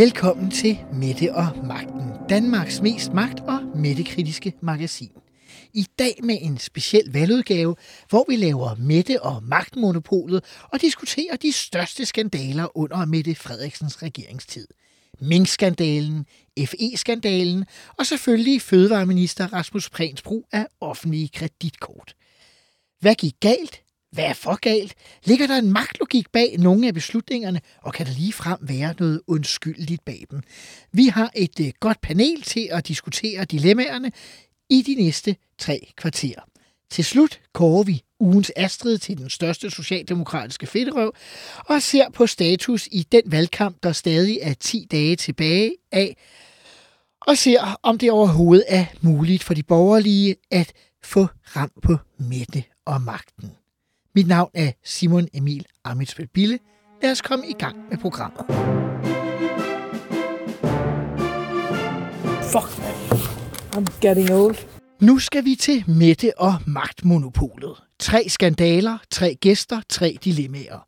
Velkommen til Mette og Magten, Danmarks mest magt- og mættekritiske magasin. I dag med en speciel valgudgave, hvor vi laver Mette og Magtmonopolet og diskuterer de største skandaler under Mette Frederiksens regeringstid. Mink-skandalen, FE-skandalen og selvfølgelig fødevareminister Rasmus Prehns brug af offentlige kreditkort. Hvad gik galt? Hvad er for galt? Ligger der en magtlogik bag nogle af beslutningerne, og kan der lige frem være noget undskyldeligt bag dem? Vi har et øh, godt panel til at diskutere dilemmaerne i de næste tre kvarter. Til slut kårer vi ugens Astrid til den største socialdemokratiske fedterøv og ser på status i den valgkamp, der stadig er 10 dage tilbage af, og ser, om det overhovedet er muligt for de borgerlige at få ram på midte og magten. Mit navn er Simon Emil Amitsveld Bille. Lad os komme i gang med programmet. Fuck, man. I'm getting old. Nu skal vi til Mette og magtmonopolet. Tre skandaler, tre gæster, tre dilemmaer.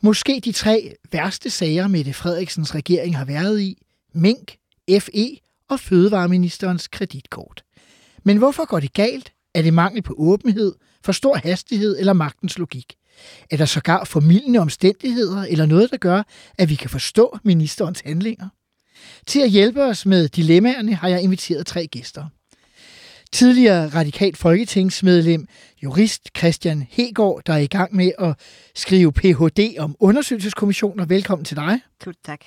Måske de tre værste sager, Mette Frederiksens regering har været i. Mink, FE og Fødevareministerens kreditkort. Men hvorfor går det galt? Er det mangel på åbenhed, for stor hastighed eller magtens logik? Er der sågar formidlende omstændigheder eller noget, der gør, at vi kan forstå ministerens handlinger? Til at hjælpe os med dilemmaerne har jeg inviteret tre gæster. Tidligere radikalt folketingsmedlem, jurist Christian Hegård, der er i gang med at skrive Ph.D. om undersøgelseskommissioner. Velkommen til dig. Tusind tak.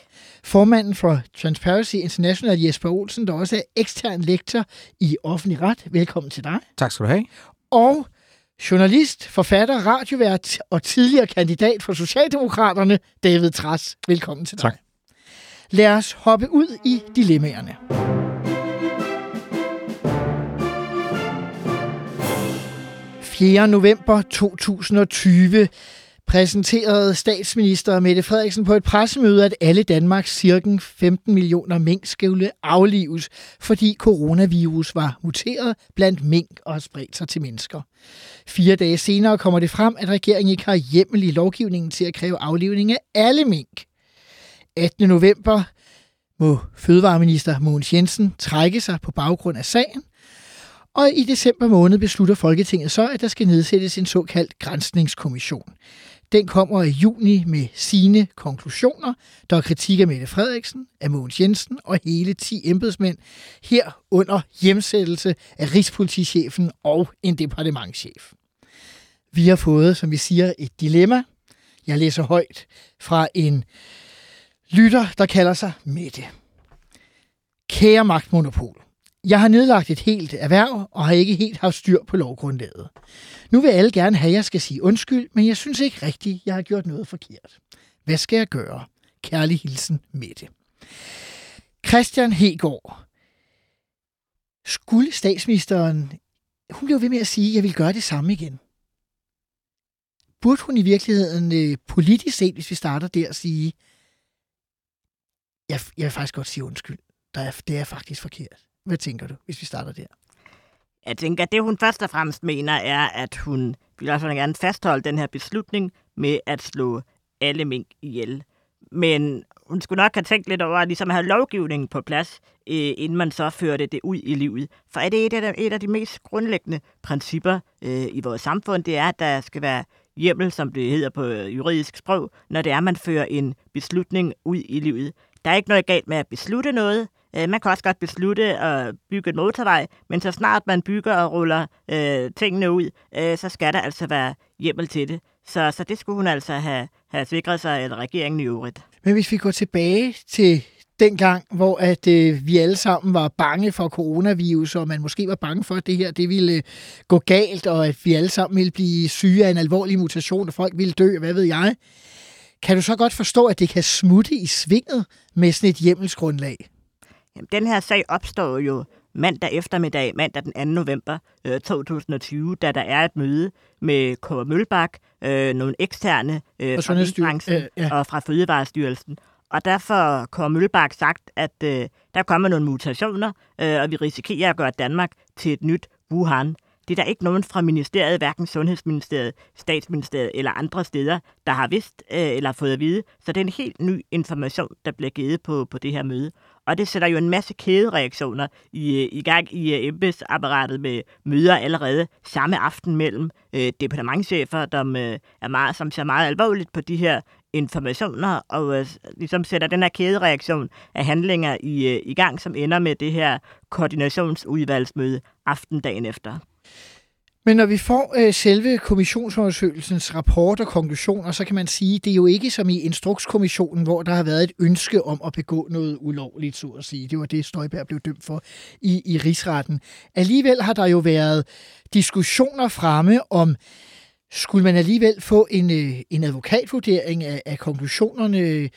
Formanden for Transparency International, Jesper Olsen, der også er ekstern lektor i offentlig ret. Velkommen til dig. Tak skal du have. Og journalist, forfatter, radiovært og tidligere kandidat for Socialdemokraterne, David Tras. Velkommen til dig. Tak. Lad os hoppe ud i dilemmaerne. – 4. november 2020 præsenterede statsminister Mette Frederiksen på et pressemøde, at alle Danmarks cirka 15 millioner mink skulle aflives, fordi coronavirus var muteret blandt mink og har spredt sig til mennesker. Fire dage senere kommer det frem, at regeringen ikke har hjemmel i lovgivningen til at kræve aflivning af alle mink. 18. november må Fødevareminister Mogens Jensen trække sig på baggrund af sagen, og i december måned beslutter Folketinget så, at der skal nedsættes en såkaldt grænsningskommission. Den kommer i juni med sine konklusioner. Der er kritik af Mette Frederiksen, af Mogens Jensen og hele 10 embedsmænd her under hjemsættelse af Rigspolitichefen og en departementschef. Vi har fået, som vi siger, et dilemma. Jeg læser højt fra en lytter, der kalder sig Mette. Kære magtmonopol. Jeg har nedlagt et helt erhverv og har ikke helt haft styr på lovgrundlaget. Nu vil alle gerne have, at jeg skal sige undskyld, men jeg synes ikke rigtigt, jeg har gjort noget forkert. Hvad skal jeg gøre? Kærlig hilsen, Mette. Christian Hegård. Skulle statsministeren... Hun blev ved med at sige, at jeg vil gøre det samme igen. Burde hun i virkeligheden øh, politisk set, hvis vi starter der, sige, jeg, jeg vil faktisk godt sige undskyld. Der er, det er faktisk forkert. Hvad tænker du, hvis vi starter der? Jeg tænker, at det hun først og fremmest mener, er, at hun vil også gerne fastholde den her beslutning med at slå alle mink ihjel. Men hun skulle nok have tænkt lidt over at ligesom have lovgivningen på plads, øh, inden man så førte det ud i livet. For er det et af de, et af de mest grundlæggende principper øh, i vores samfund, det er, at der skal være hjemmel, som det hedder på øh, juridisk sprog, når det er, at man fører en beslutning ud i livet. Der er ikke noget galt med at beslutte noget, Øh, man kan også godt beslutte at bygge en motorvej, men så snart man bygger og ruller øh, tingene ud, øh, så skal der altså være hjemmel til det. Så, så det skulle hun altså have, have sikret sig, eller regeringen i øvrigt. Men hvis vi går tilbage til den gang, hvor at øh, vi alle sammen var bange for coronavirus, og man måske var bange for, at det her det ville øh, gå galt, og at vi alle sammen ville blive syge af en alvorlig mutation, og folk ville dø, hvad ved jeg. Kan du så godt forstå, at det kan smutte i svinget med sådan et hjemmelsgrundlag? Jamen, den her sag opstår jo mandag eftermiddag, mandag den 2. november øh, 2020, da der er et møde med Kåre Mølbak, øh, nogle eksterne øh, fra branchen øh, ja. og fra Fødevarestyrelsen. Og derfor har Kåre Mølbak sagt, at øh, der kommer nogle mutationer, øh, og vi risikerer at gøre Danmark til et nyt Wuhan. Det er der ikke nogen fra ministeriet, hverken Sundhedsministeriet, Statsministeriet eller andre steder, der har vidst øh, eller fået at vide. Så det er en helt ny information, der bliver givet på, på det her møde. Og det sætter jo en masse kædereaktioner i, øh, i gang i øh, embedsapparatet med møder allerede samme aften mellem øh, departementchefer, der øh, er meget, som ser meget alvorligt på de her informationer, og øh, ligesom sætter den her kædereaktion af handlinger i, øh, i gang, som ender med det her koordinationsudvalgsmøde aftendagen efter. Men når vi får øh, selve kommissionsundersøgelsens rapport og konklusioner, så kan man sige, det er jo ikke som i Instrukskommissionen, hvor der har været et ønske om at begå noget ulovligt, så at sige. Det var det, Støjberg blev dømt for i, i rigsretten. Alligevel har der jo været diskussioner fremme om, skulle man alligevel få en, øh, en advokatvurdering af, af konklusionerne?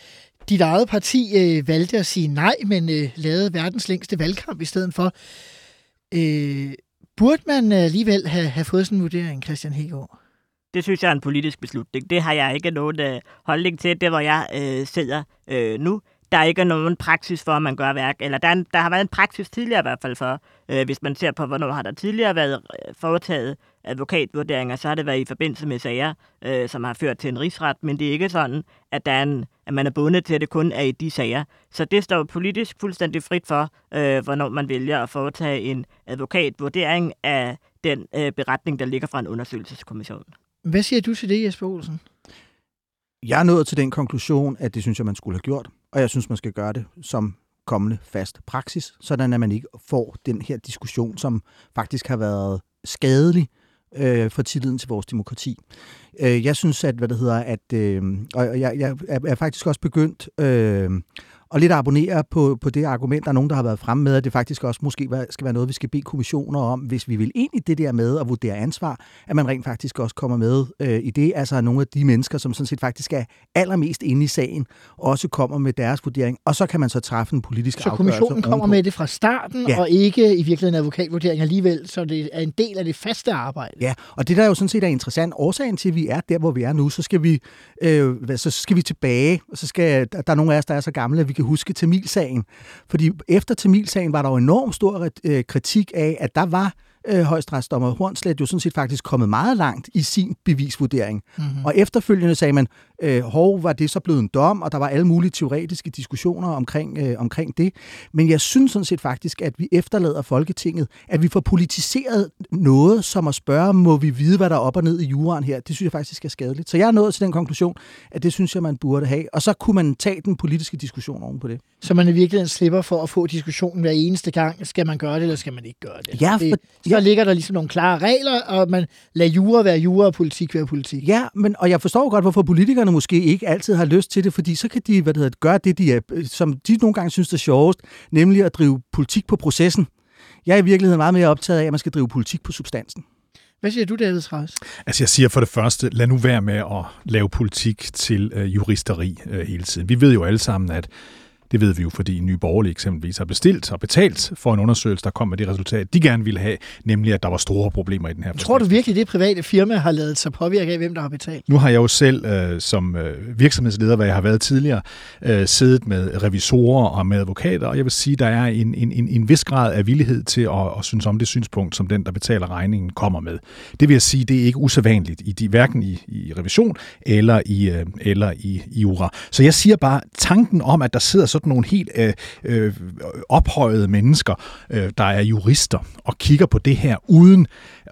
Dit eget parti øh, valgte at sige nej, men øh, lavede verdens længste valgkamp i stedet for. Øh, Burde man øh, alligevel have, have fået sådan en vurdering, Christian Hegård? Det synes jeg er en politisk beslutning. Det har jeg ikke nogen øh, holdning til, det hvor jeg øh, sidder øh, nu. Der er ikke nogen praksis for, at man gør værk, eller der, er en, der har været en praksis tidligere i hvert fald for, øh, hvis man ser på, hvornår har der tidligere været øh, foretaget advokatvurderinger, så har det været i forbindelse med sager, øh, som har ført til en rigsret, men det er ikke sådan, at, der er en, at man er bundet til, at det kun er i de sager. Så det står politisk fuldstændig frit for, øh, hvornår man vælger at foretage en advokatvurdering af den øh, beretning, der ligger fra en undersøgelseskommission. Hvad siger du til det, Jesper Olsen? Jeg er nået til den konklusion, at det synes jeg, man skulle have gjort, og jeg synes, man skal gøre det som kommende fast praksis, sådan at man ikke får den her diskussion, som faktisk har været skadelig øh, for tilliden til vores demokrati. Øh, jeg synes, at hvad det hedder, at øh, og jeg, jeg er faktisk også begyndt øh, og lidt at abonnere på, på det argument, der er nogen, der har været fremme med, at det faktisk også måske skal være noget, vi skal bede kommissioner om, hvis vi vil ind i det der med at vurdere ansvar, at man rent faktisk også kommer med øh, i det. Altså nogle af de mennesker, som sådan set faktisk er allermest inde i sagen, også kommer med deres vurdering, og så kan man så træffe en politisk så afgørelse. Så kommissionen kommer med det fra starten, ja. og ikke i virkeligheden advokatvurdering alligevel, så det er en del af det faste arbejde. Ja, og det der jo sådan set er interessant, årsagen til, at vi er der, hvor vi er nu, så skal vi, øh, så skal vi tilbage, og så skal, der er nogle af os, der er så gamle, at vi kan huske Tamilsagen. Fordi efter Tamilsagen var der jo enormt stor øh, kritik af, at der var øh, højstrætsdommer Hornslet jo sådan set faktisk kommet meget langt i sin bevisvurdering. Mm-hmm. Og efterfølgende sagde man, øh, hov, var det så blevet en dom, og der var alle mulige teoretiske diskussioner omkring, øh, omkring det. Men jeg synes sådan set faktisk, at vi efterlader Folketinget, at vi får politiseret noget, som at spørge, må vi vide, hvad der er op og ned i juraen her. Det synes jeg faktisk er skadeligt. Så jeg er nået til den konklusion, at det synes jeg, man burde have. Og så kunne man tage den politiske diskussion oven på det. Så man i virkeligheden slipper for at få diskussionen hver eneste gang. Skal man gøre det, eller skal man ikke gøre det? Ja, for, det, så ja. ligger der ligesom nogle klare regler, og man lader jura være jura og politik være politik. Ja, men, og jeg forstår godt, hvorfor politikerne måske ikke altid har lyst til det, fordi så kan de hvad det hedder, gøre det, de er, som de nogle gange synes er sjovest, nemlig at drive politik på processen. Jeg er i virkeligheden meget mere optaget af, at man skal drive politik på substansen. Hvad siger du, David Strauss? Altså jeg siger for det første, lad nu være med at lave politik til øh, juristeri øh, hele tiden. Vi ved jo alle sammen, at det ved vi jo, fordi Nye Borgerlige eksempelvis har bestilt og betalt for en undersøgelse, der kom med det resultat, de gerne ville have, nemlig at der var store problemer i den her Tror du virkelig, det private firma har lavet sig påvirke af, hvem der har betalt? Nu har jeg jo selv øh, som øh, virksomhedsleder, hvad jeg har været tidligere, øh, siddet med revisorer og med advokater, og jeg vil sige, der er en, en, en, en vis grad af villighed til at, at synes om det synspunkt, som den, der betaler regningen, kommer med. Det vil jeg sige, det er ikke usædvanligt, i de, hverken i, i revision eller i, øh, eller i, i jura. Så jeg siger bare, tanken om, at der sidder sådan nogle helt øh, øh, ophøjede mennesker, øh, der er jurister, og kigger på det her uden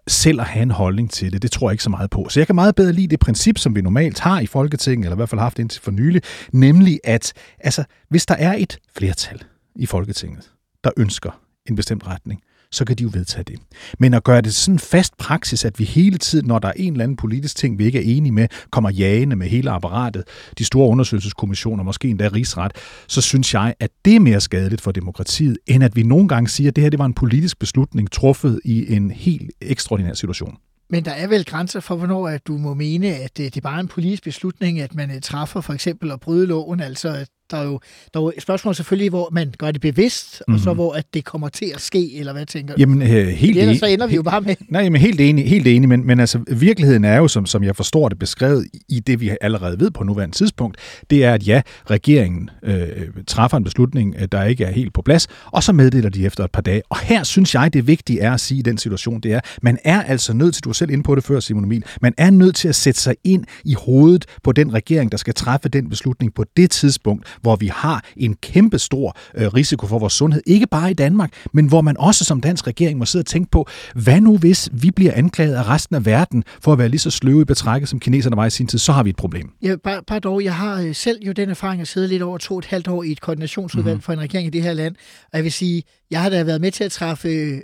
selv at have en holdning til det. Det tror jeg ikke så meget på. Så jeg kan meget bedre lide det princip, som vi normalt har i Folketinget, eller i hvert fald haft indtil for nylig, nemlig at altså, hvis der er et flertal i Folketinget, der ønsker en bestemt retning, så kan de jo vedtage det. Men at gøre det sådan fast praksis, at vi hele tiden, når der er en eller anden politisk ting, vi ikke er enige med, kommer jagende med hele apparatet, de store undersøgelseskommissioner, måske endda rigsret, så synes jeg, at det er mere skadeligt for demokratiet, end at vi nogle gange siger, at det her det var en politisk beslutning truffet i en helt ekstraordinær situation. Men der er vel grænser for, hvornår at du må mene, at det, det er bare en politisk beslutning, at man øh, træffer for eksempel at bryde loven, altså at der er jo, der er jo et spørgsmål selvfølgelig, hvor man gør det bevidst, mm. og så Mhm. hvor at det kommer til at ske, eller hvad tænker du? Jamen, øh, helt enig. så ender vi jo bare med... Nej, men helt enig, helt enig, men, men altså virkeligheden er jo, som, som jeg forstår det beskrevet i det, vi allerede ved på nuværende tidspunkt, det er, at ja, regeringen øh, træffer en beslutning, øh, der ikke er helt på plads, og så meddeler de efter et par dage. Og her synes jeg, det vigtige er at sige i den situation, det er, man er altså nødt til, du var selv inde på det før, Simon Emil, man er nødt til at sætte sig ind i hovedet på den regering, der skal træffe den beslutning på det tidspunkt, hvor vi har en kæmpe stor øh, risiko for vores sundhed, ikke bare i Danmark, men hvor man også som dansk regering må sidde og tænke på, hvad nu hvis vi bliver anklaget af resten af verden for at være lige så sløve i betrækket, som kineserne var i sin tid, så har vi et problem. Ja, bare, bare dog, jeg har øh, selv jo den erfaring at sidde lidt over to og et halvt år i et koordinationsudvalg Mhm. mm-hmm. for en regering i det her land, og jeg vil sige, jeg har da været med til at træffe øh,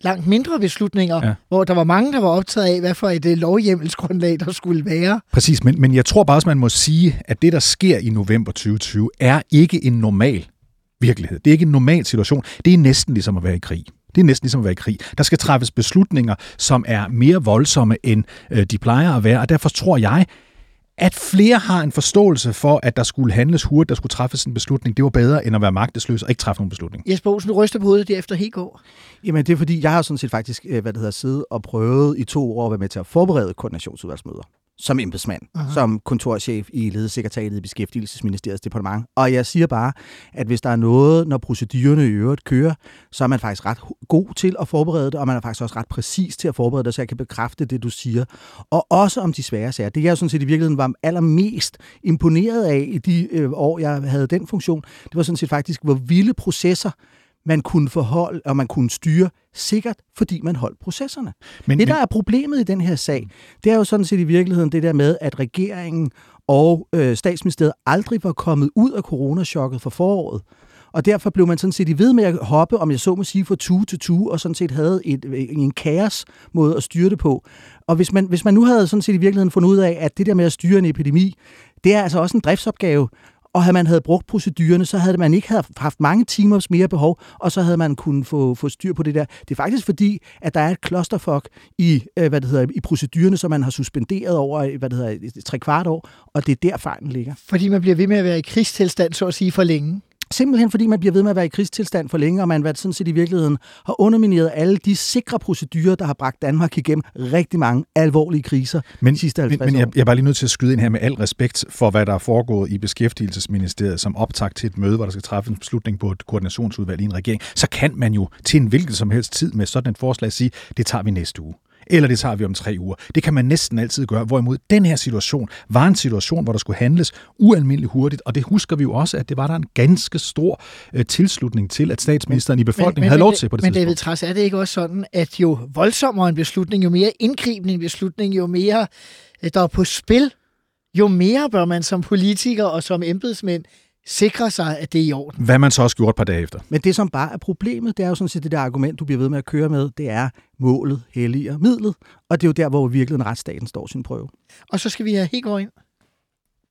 langt mindre beslutninger, Ja. hvor der var mange, der var optaget af, hvad for et øh, lovhjemmelsgrundlag der skulle være. Præcis, men, men jeg tror bare også, man må sige, at det, der sker i november 2020, er ikke en normal virkelighed. Det er ikke en normal situation. Det er næsten ligesom at være i krig. Det er næsten ligesom at være i krig. Der skal træffes beslutninger, som er mere voldsomme, end øh, de plejer at være, og derfor tror jeg, at flere har en forståelse for, at der skulle handles hurtigt, der skulle træffes en beslutning. Det var bedre, end at være magtesløs og ikke træffe nogen beslutning. Jesper Olsen, du ryster på hovedet derefter helt går. Jamen, det er fordi, jeg har sådan set faktisk, øh, hvad det hedder, siddet og prøvet i to år at være med til at forberede koordinationsudvalgsmøder som embedsmand, Aha. som kontorchef i ledesekretariatet i Beskæftigelsesministeriets departement. Og jeg siger bare, at hvis der er noget, når procedurerne i øvrigt kører, så er man faktisk ret god til at forberede det, og man er faktisk også ret præcis til at forberede det, så jeg kan bekræfte det, du siger. Og også om de svære sager. Det jeg sådan set i virkeligheden var allermest imponeret af i de øh, år, jeg havde den funktion, det var sådan set faktisk, hvor vilde processer man kunne forholde, og man kunne styre sikkert, fordi man holdt processerne. Men, Det, der er problemet i den her sag, det er jo sådan set i virkeligheden det der med, at regeringen og øh, statsministeriet aldrig var kommet ud af coronachokket for foråret. Og derfor blev man sådan set i ved med at hoppe, om jeg så må sige, fra tue til tue, og sådan set havde et, en kaos måde at styre det på. Og hvis man, hvis man nu havde sådan set i virkeligheden fundet ud af, at det der med at styre en epidemi, det er altså også en driftsopgave, og havde man havde brugt procedurerne, så havde man ikke haft mange timers mere behov, og så havde man kunnet få, få styr på det der. Det er faktisk fordi, at der er et clusterfuck i, øh, hvad det hedder, i procedurerne, som man har suspenderet over øh, hvad det hedder, et tre kvart år, og det er der fejlen ligger. Fordi man bliver ved med at være i krigstilstand, så at sige, for længe. Simpelthen fordi man bliver ved med at være i krigstilstand for længe, og man hvad sådan set i virkeligheden har undermineret alle de sikre procedurer, der har bragt Danmark igennem rigtig mange alvorlige kriser Men, de sidste 50 men, men jeg, jeg er bare lige nødt til at skyde ind her med al respekt for, hvad der er foregået i Beskæftigelsesministeriet som optakt til et møde, hvor der skal træffes en beslutning på et koordinationsudvalg i en regering. Så kan man jo til en hvilken som helst tid med sådan et forslag sige, det tager vi næste uge. Eller det tager vi om tre uger. Det kan man næsten altid gøre. Hvorimod den her situation var en situation, hvor der skulle handles ualmindeligt hurtigt. Og det husker vi jo også, at det var der en ganske stor øh, tilslutning til, at statsministeren i befolkningen havde lov til på det Men tidspunkt. David Træs, er det ikke også sådan, at jo voldsommere en beslutning, jo mere indgribende en beslutning, jo mere øh, der er på spil, jo mere bør man som politiker og som embedsmænd sikre sig, at det er i orden. Hvad man så også gjort et par dage efter. Men det, som bare er problemet, det er jo sådan set det der argument, du bliver ved med at køre med, det er målet helliger midlet. Og det er jo der, hvor virkelig retsstaten står sin prøve. Og så skal vi have helt ind.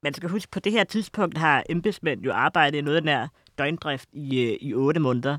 Man skal huske, på det her tidspunkt har embedsmænd jo arbejdet i noget af den her døgndrift i, øh, i otte måneder.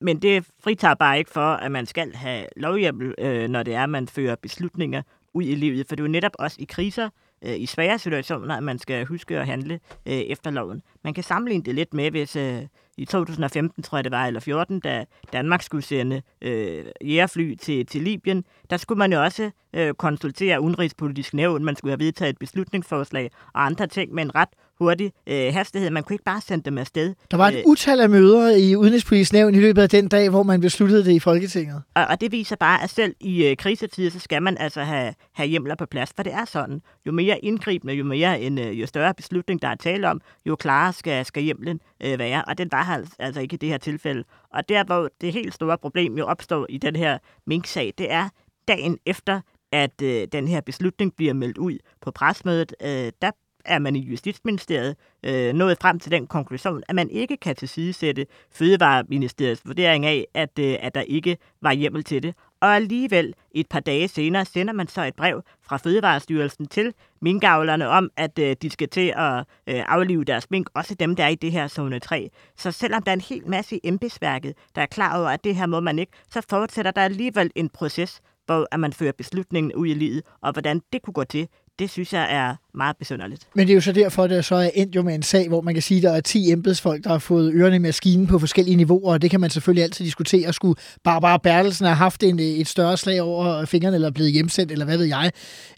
Men det fritager bare ikke for, at man skal have lovhjemmel, øh, når det er, at man fører beslutninger ud i livet. For det er jo netop også i kriser, øh, i svære situationer, at man skal huske at handle øh, efter loven. Man kan sammenligne det lidt med, hvis øh, i 2015, tror jeg det var, eller 14, da Danmark skulle sende øh, jægerfly til, til Libyen, der skulle man jo også øh, konsultere udenrigspolitisk nævn, man skulle have vedtaget et beslutningsforslag og andre ting med en ret hurtig øh, hastighed. Man kunne ikke bare sende dem afsted. Der var et Øh, utal af møder i Udenrigspolitisk Nævn i løbet af den dag, hvor man besluttede det i Folketinget. Og, og det viser bare, at selv i øh, krisetider, så skal man altså have, have hjemler på plads. For det er sådan, jo mere indgribende, jo mere en, øh, jo større beslutning, der er tale om, jo klarere skal, skal hjemlen øh, være. Og den var altså- altså ikke i det her tilfælde. Og der, hvor det helt store problem jo opstår i den her mink-sag, det er dagen efter, at øh, den her beslutning bliver meldt ud på presmødet, øh, der er man i Justitsministeriet øh, nået frem til den konklusion, at man ikke kan tilsidesætte Fødevareministeriets vurdering af, at, øh, at der ikke var hjemmel til det. Og alligevel, et par dage senere, sender man så et brev fra Fødevarestyrelsen til minkavlerne om, at øh, de skal til at øh, aflive deres mink, også dem, der er i det her zone 3. Så selvom der er en hel masse i embedsværket, der er klar over, at det her må man ikke, så fortsætter der alligevel en proces, hvor at man fører beslutningen ud i livet, og hvordan det kunne gå til, det synes jeg er meget besynderligt. Men det er jo så derfor, at det så er endt jo med en sag, hvor man kan sige, at der er 10 embedsfolk, der har fået ørerne i maskinen på forskellige niveauer, og det kan man selvfølgelig altid diskutere. Skulle Barbara Bertelsen have haft en, øh, et større slag over fingrene, eller blevet hjemsendt, eller hvad ved jeg?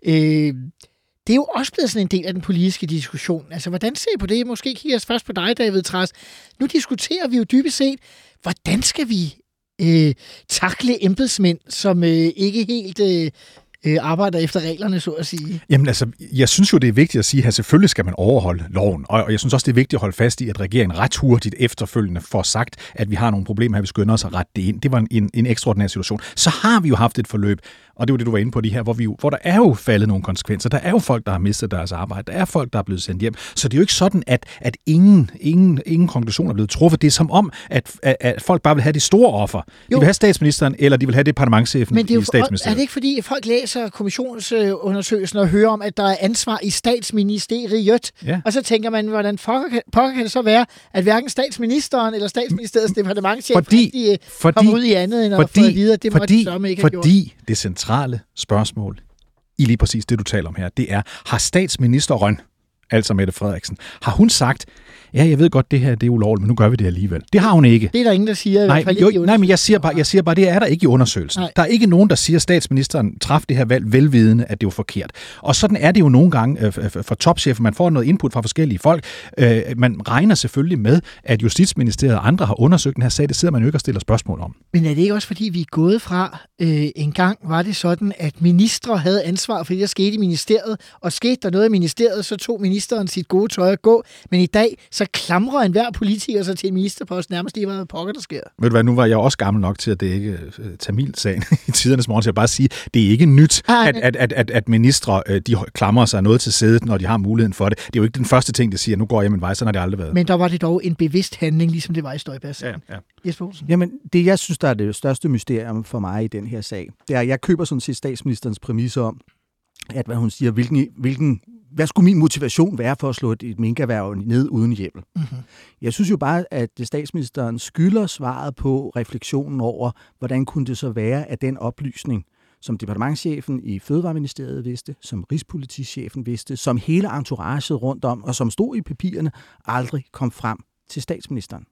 Øh, det er jo også blevet sådan en del af den politiske diskussion. Altså, hvordan ser I på det? Måske kigger jeg først på dig, David Træs. Nu diskuterer vi jo dybest set, hvordan skal vi øh, takle embedsmænd, som øh, ikke helt øh, øh, arbejder efter reglerne, så at sige. Jamen altså, jeg synes jo, det er vigtigt at sige, at selvfølgelig skal man overholde loven, og jeg synes også, det er vigtigt at holde fast i, at regeringen ret hurtigt efterfølgende får sagt, at vi har nogle problemer her, vi skynder os at rette det ind. Det var en, en ekstraordinær situation. Så har vi jo haft et forløb, og det var det, du var inde på de her, hvor, vi jo, hvor der er jo faldet nogle konsekvenser. Der er jo folk, der har mistet deres arbejde. Der er folk, der er blevet sendt hjem. Så det er jo ikke sådan, at, at ingen, ingen, ingen konklusion er blevet truffet. Det er som om, at, at, at folk bare vil have de store offer. De jo. vil have statsministeren, eller de vil have departementchefen Men det er, jo, i statsministeriet. er det ikke fordi, at folk læser kommissionsundersøgelsen og hører om, at der er ansvar i statsministeriet? Ja. Og så tænker man, hvordan pokker kan, pokker kan det så være, at hverken statsministeren eller statsministeriets departementchef Fordi- øh, fordi- kommer ud i andet, end at fordi, få at vide, at det må fordi, de sørme ikke fordi det centrale spørgsmål i lige præcis det, du taler om her, det er, har statsministeren, altså Mette Frederiksen, har hun sagt, ja, jeg ved godt, det her det er ulovligt, men nu gør vi det alligevel. Det har hun ikke. Det er der ingen, der siger. Nej, fald jo, nej, men jeg siger, bare, jeg siger bare, det er der ikke i undersøgelsen. Nej. Der er ikke nogen, der siger, at statsministeren traf det her valg velvidende, at det var forkert. Og sådan er det jo nogle gange øh, for, for topchefer. Man får noget input fra forskellige folk. Øh, man regner selvfølgelig med, at Justitsministeriet og andre har undersøgt den her sag. Det sidder man jo ikke og stiller spørgsmål om. Men er det ikke også, fordi vi er gået fra, øh, en gang var det sådan, at ministre havde ansvar for det, der skete i ministeriet, og skete der noget i ministeriet, så tog ministeren sit gode tøj at gå. Men i dag, så klamrer enhver politiker sig til en ministerpost, nærmest lige hvad pokker, der sker. Ved du hvad, nu var jeg også gammel nok til at dække øh, Tamil-sagen i tidernes morgen, så jeg vil bare sige, det er ikke nyt, Ej, at, at, at, at, at ministre øh, de klamrer sig noget til sædet, når de har muligheden for det. Det er jo ikke den første ting, de siger, nu går jeg min vej, sådan har det aldrig været. Men der var det dog en bevidst handling, ligesom det var i Støjbergs. ja, ja. Jesper Olsen. Jamen, det jeg synes, der er det største mysterium for mig i den her sag, det er, at jeg køber sådan set statsministerens præmisser om, at hvad hun siger, hvilken, hvilken, hvad skulle min motivation være for at slå et, et minkerhverv ned uden hjemmel? Mm-hmm. Jeg synes jo bare, at statsministeren skylder svaret på refleksionen over, hvordan kunne det så være, at den oplysning, som departementchefen i Fødevareministeriet vidste, som Rigspolitichefen vidste, som hele entouraget rundt om, og som stod i papirerne, aldrig kom frem til statsministeren.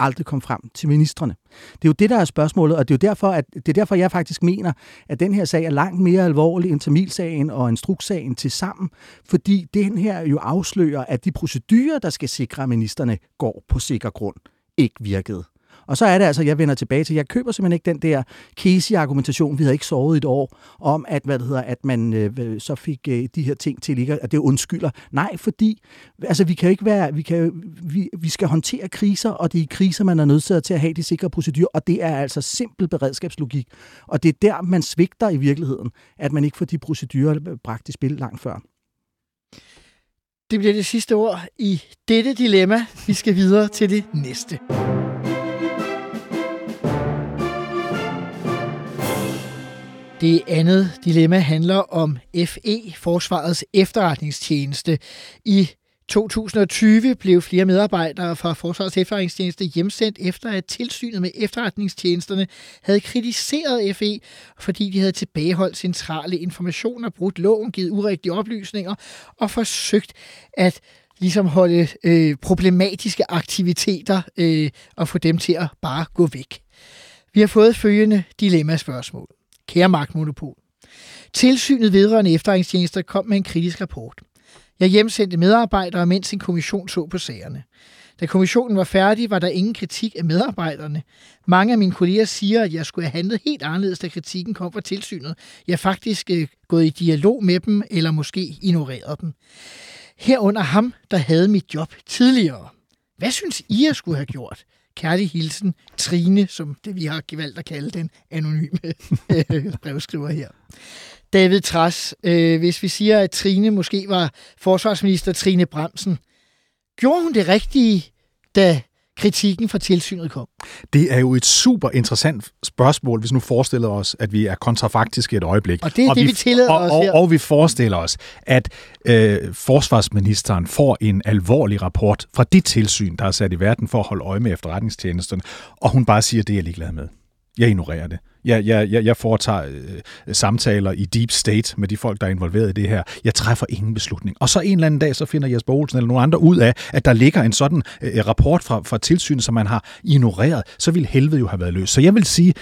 Aldrig kom frem til ministerne. Det er jo det, der er spørgsmålet, og det er jo derfor, at, det er derfor, jeg faktisk mener, at den her sag er langt mere alvorlig end Tamilsagen og instrukssagen til sammen, fordi den her jo afslører, at de procedurer, der skal sikre, at ministerne går på sikker grund, ikke virkede. Og så er det altså, jeg vender tilbage til, jeg køber simpelthen ikke den der Casey-argumentation, vi havde ikke sovet i et år, om at, hvad det hedder, at man øh, så fik øh, de her ting til ikke, at det undskylder. Nej, fordi altså, vi kan jo ikke være, vi, kan, vi, vi skal håndtere kriser, og det er i kriser, man er nødt til at have de sikre procedurer, og det er altså simpel beredskabslogik. Og det er der, man svigter i virkeligheden, at man ikke får de procedurer bragt i spil langt før. Det bliver det sidste ord i dette dilemma. Vi skal videre til det næste. Det andet dilemma handler om FE, Forsvarets efterretningstjeneste. I 2020 blev flere medarbejdere fra Forsvarets efterretningstjeneste hjemsendt efter at tilsynet med efterretningstjenesterne havde kritiseret FE, fordi de havde tilbageholdt centrale informationer, brudt loven, givet urigtige oplysninger og forsøgt at ligesom holde øh, problematiske aktiviteter øh, og få dem til at bare gå væk. Vi har fået følgende dilemma-spørgsmål. Kære magtmonopol. Tilsynet vedrørende efterretningstjenester kom med en kritisk rapport. Jeg hjemsendte medarbejdere, mens en kommission så på sagerne. Da kommissionen var færdig, var der ingen kritik af medarbejderne. Mange af mine kolleger siger, at jeg skulle have handlet helt anderledes, da kritikken kom fra tilsynet. Jeg er faktisk øh, gået i dialog med dem, eller måske ignoreret dem. Herunder ham, der havde mit job tidligere. Hvad synes I, jeg skulle have gjort? Kærlig hilsen, Trine, som det vi har valgt at kalde den anonyme øh, brevskriver her. David Træs, øh, hvis vi siger, at Trine måske var forsvarsminister Trine Bremsen, gjorde hun det rigtige, da kritikken fra tilsynet kom? Det er jo et super interessant spørgsmål, hvis nu forestiller os, at vi er kontrafaktiske et øjeblik. Og det er det, vi tillader og, os og, her. og vi forestiller os, at øh, forsvarsministeren får en alvorlig rapport fra det tilsyn, der er sat i verden for at holde øje med efterretningstjenesterne, og hun bare siger, det er jeg ligeglad med. Jeg ignorerer det. Jeg, jeg, jeg, jeg foretager øh, samtaler i deep state med de folk, der er involveret i det her. Jeg træffer ingen beslutning. Og så en eller anden dag, så finder Jesper Olsen eller nogen andre ud af, at der ligger en sådan øh, rapport fra, fra tilsynet, som man har ignoreret. Så ville helvede jo have været løst. Så jeg vil sige,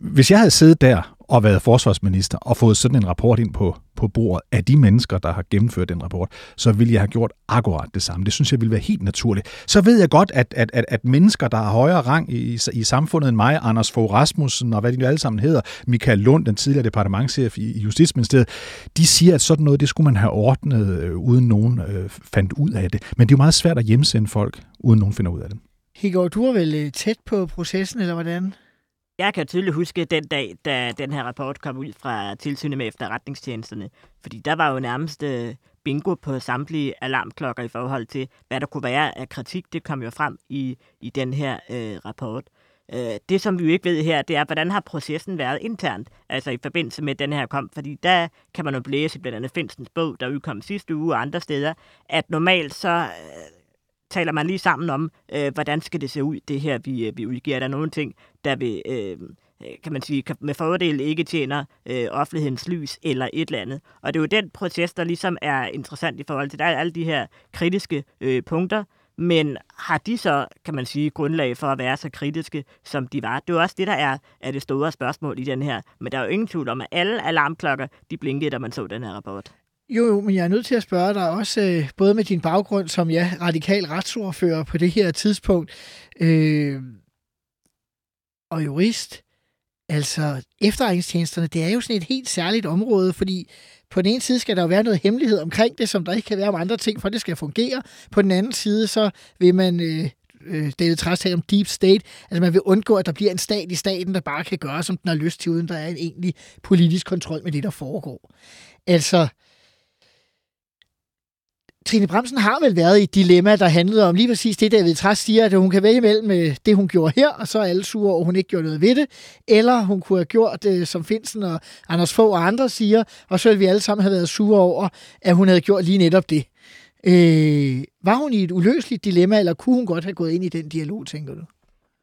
hvis jeg havde siddet der og været forsvarsminister og fået sådan en rapport ind på, på bordet af de mennesker, der har gennemført den rapport, så ville jeg have gjort akkurat det samme. Det synes jeg ville være helt naturligt. Så ved jeg godt, at, at, at, at mennesker, der har højere rang i, i samfundet end mig, Anders Fogh Rasmussen og hvad de nu alle sammen hedder, Michael Lund, den tidligere departementchef i, i Justitsministeriet, de siger, at sådan noget, det skulle man have ordnet, øh, uden nogen øh, fandt ud af det. Men det er jo meget svært at hjemsende folk, uden nogen finder ud af det. Higgaard, du er vel øh, tæt på processen, eller hvordan? Jeg kan tydeligt huske den dag, da den her rapport kom ud fra tilsynet med efterretningstjenesterne. Fordi der var jo nærmest øh, bingo på samtlige alarmklokker i forhold til, hvad der kunne være af kritik. Det kom jo frem i, i den her øh, rapport. Øh, det, som vi jo ikke ved her, det er, hvordan har processen været internt, altså i forbindelse med den her kom, fordi der kan man jo læse i blandt andet Finsens bog, der udkom sidste uge og andre steder, at normalt så øh, taler man lige sammen om, øh, hvordan skal det se ud, det her, vi, øh, vi udgiver. Der er nogle ting, der vil, øh, kan man sige, med fordel ikke tjener øh, offentlighedens lys eller et eller andet. Og det er jo den proces, der ligesom er interessant i forhold til, der er alle de her kritiske øh, punkter, men har de så, kan man sige, grundlag for at være så kritiske, som de var? Det er jo også det, der er, er det store spørgsmål i den her. Men der er jo ingen tvivl om, at alle alarmklokker, de blinkede, da man så den her rapport. Jo, jo, men jeg er nødt til at spørge dig også, øh, både med din baggrund som ja, radikal retsordfører på det her tidspunkt, øh, og jurist. Altså, efterretningstjenesterne, det er jo sådan et helt særligt område, fordi på den ene side skal der jo være noget hemmelighed omkring det, som der ikke kan være om andre ting, for det skal fungere. På den anden side, så vil man øh, øh, David Træs om deep state. Altså man vil undgå, at der bliver en stat i staten, der bare kan gøre, som den har lyst til, uden der er en egentlig politisk kontrol med det, der foregår. Altså, Trine Bremsen har vel været i et dilemma, der handlede om lige præcis det, David Træs siger, at hun kan vælge mellem øh, det, hun gjorde her, og så er alle sure over, hun ikke gjorde noget ved det, eller hun kunne have gjort det, som Finsen og Anders Fogh og andre siger, og så ville vi alle sammen have været sure over, at hun havde gjort lige netop det. Øh, var hun i et uløseligt dilemma, eller kunne hun godt have gået ind i den dialog, tænker du?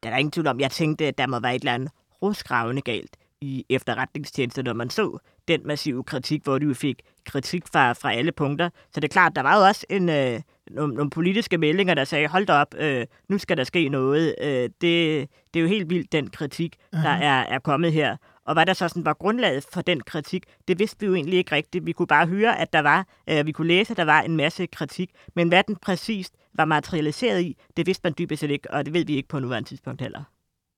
Der er ingen tvivl om, jeg tænkte, at der må være et eller andet rusgravende galt i efterretningstjenesten, når man så den massive kritik, hvor de jo fik kritik fra, fra alle punkter. Så det er klart, der var jo også en, øh, nogle, nogle politiske meldinger, der sagde, hold da op, øh, nu skal der ske noget. Øh, det, det er jo helt vildt, den kritik, uh-huh. der er, er kommet her. Og hvad der så sådan var grundlaget for den kritik, det vidste vi jo egentlig ikke rigtigt. Vi kunne bare høre, at der var, øh, vi kunne læse, at der var en masse kritik, men hvad den præcist var materialiseret i, det vidste man dybest set ikke, og det ved vi ikke på nuværende tidspunkt heller.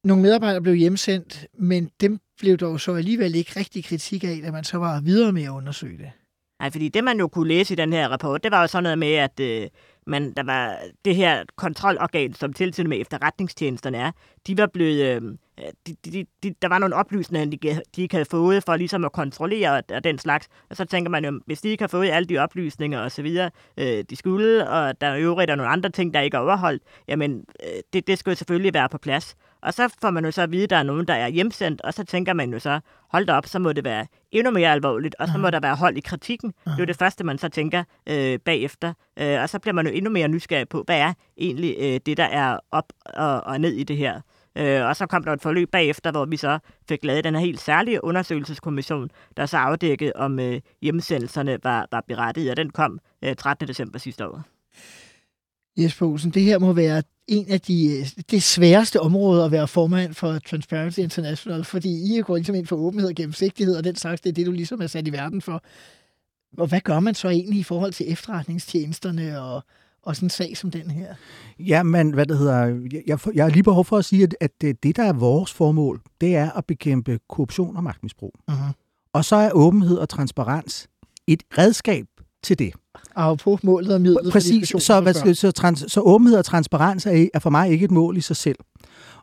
Nogle medarbejdere blev hjemsendt, men dem blev dog så alligevel ikke rigtig kritik af, da man så var videre med at undersøge det. Nej, fordi det man jo kunne læse i den her rapport, det var jo sådan noget med, at øh, man, der var det her kontrolorgan, som tilsynet med efterretningstjenesterne er, de var blevet, øh, de, de, de, der var nogle oplysninger, de, de ikke havde fået for ligesom at kontrollere og den slags. Og så tænker man jo, hvis de ikke har fået alle de oplysninger og så videre, øh, de skulle, og der er øvrigt nogle andre ting, der ikke er overholdt, jamen øh, det, det skulle selvfølgelig være på plads. Og så får man jo så at vide, at der er nogen, der er hjemsendt, og så tænker man jo så, hold da op, så må det være endnu mere alvorligt, og så må der være hold i kritikken. Det er jo det første, man så tænker øh, bagefter. Øh, og så bliver man jo endnu mere nysgerrig på, hvad er egentlig øh, det, der er op og, og ned i det her. Øh, og så kom der et forløb bagefter, hvor vi så fik lavet den her helt særlige undersøgelseskommission, der så afdækkede, om øh, hjemmesendelserne var, var berettiget, og den kom øh, 13. december sidste år. Jesper Olsen, det her må være en af de øh, det sværeste områder at være formand for Transparency International, fordi I går ligesom ind for åbenhed og gennemsigtighed, og den slags, det er det, du ligesom er sat i verden for. Og hvad gør man så egentlig i forhold til efterretningstjenesterne og, og sådan en sag som den her? Ja, men hvad det hedder, jeg, jeg har lige behov for at sige, at, at det, det, der er vores formål, det er at bekæmpe korruption og magtmisbrug. Uh-huh. Og så er åbenhed og transparens et redskab til det. Og på målet og midlet. Præcis, så, hvad skal, så, trans, så åbenhed og transparens er, er for mig ikke et mål i sig selv.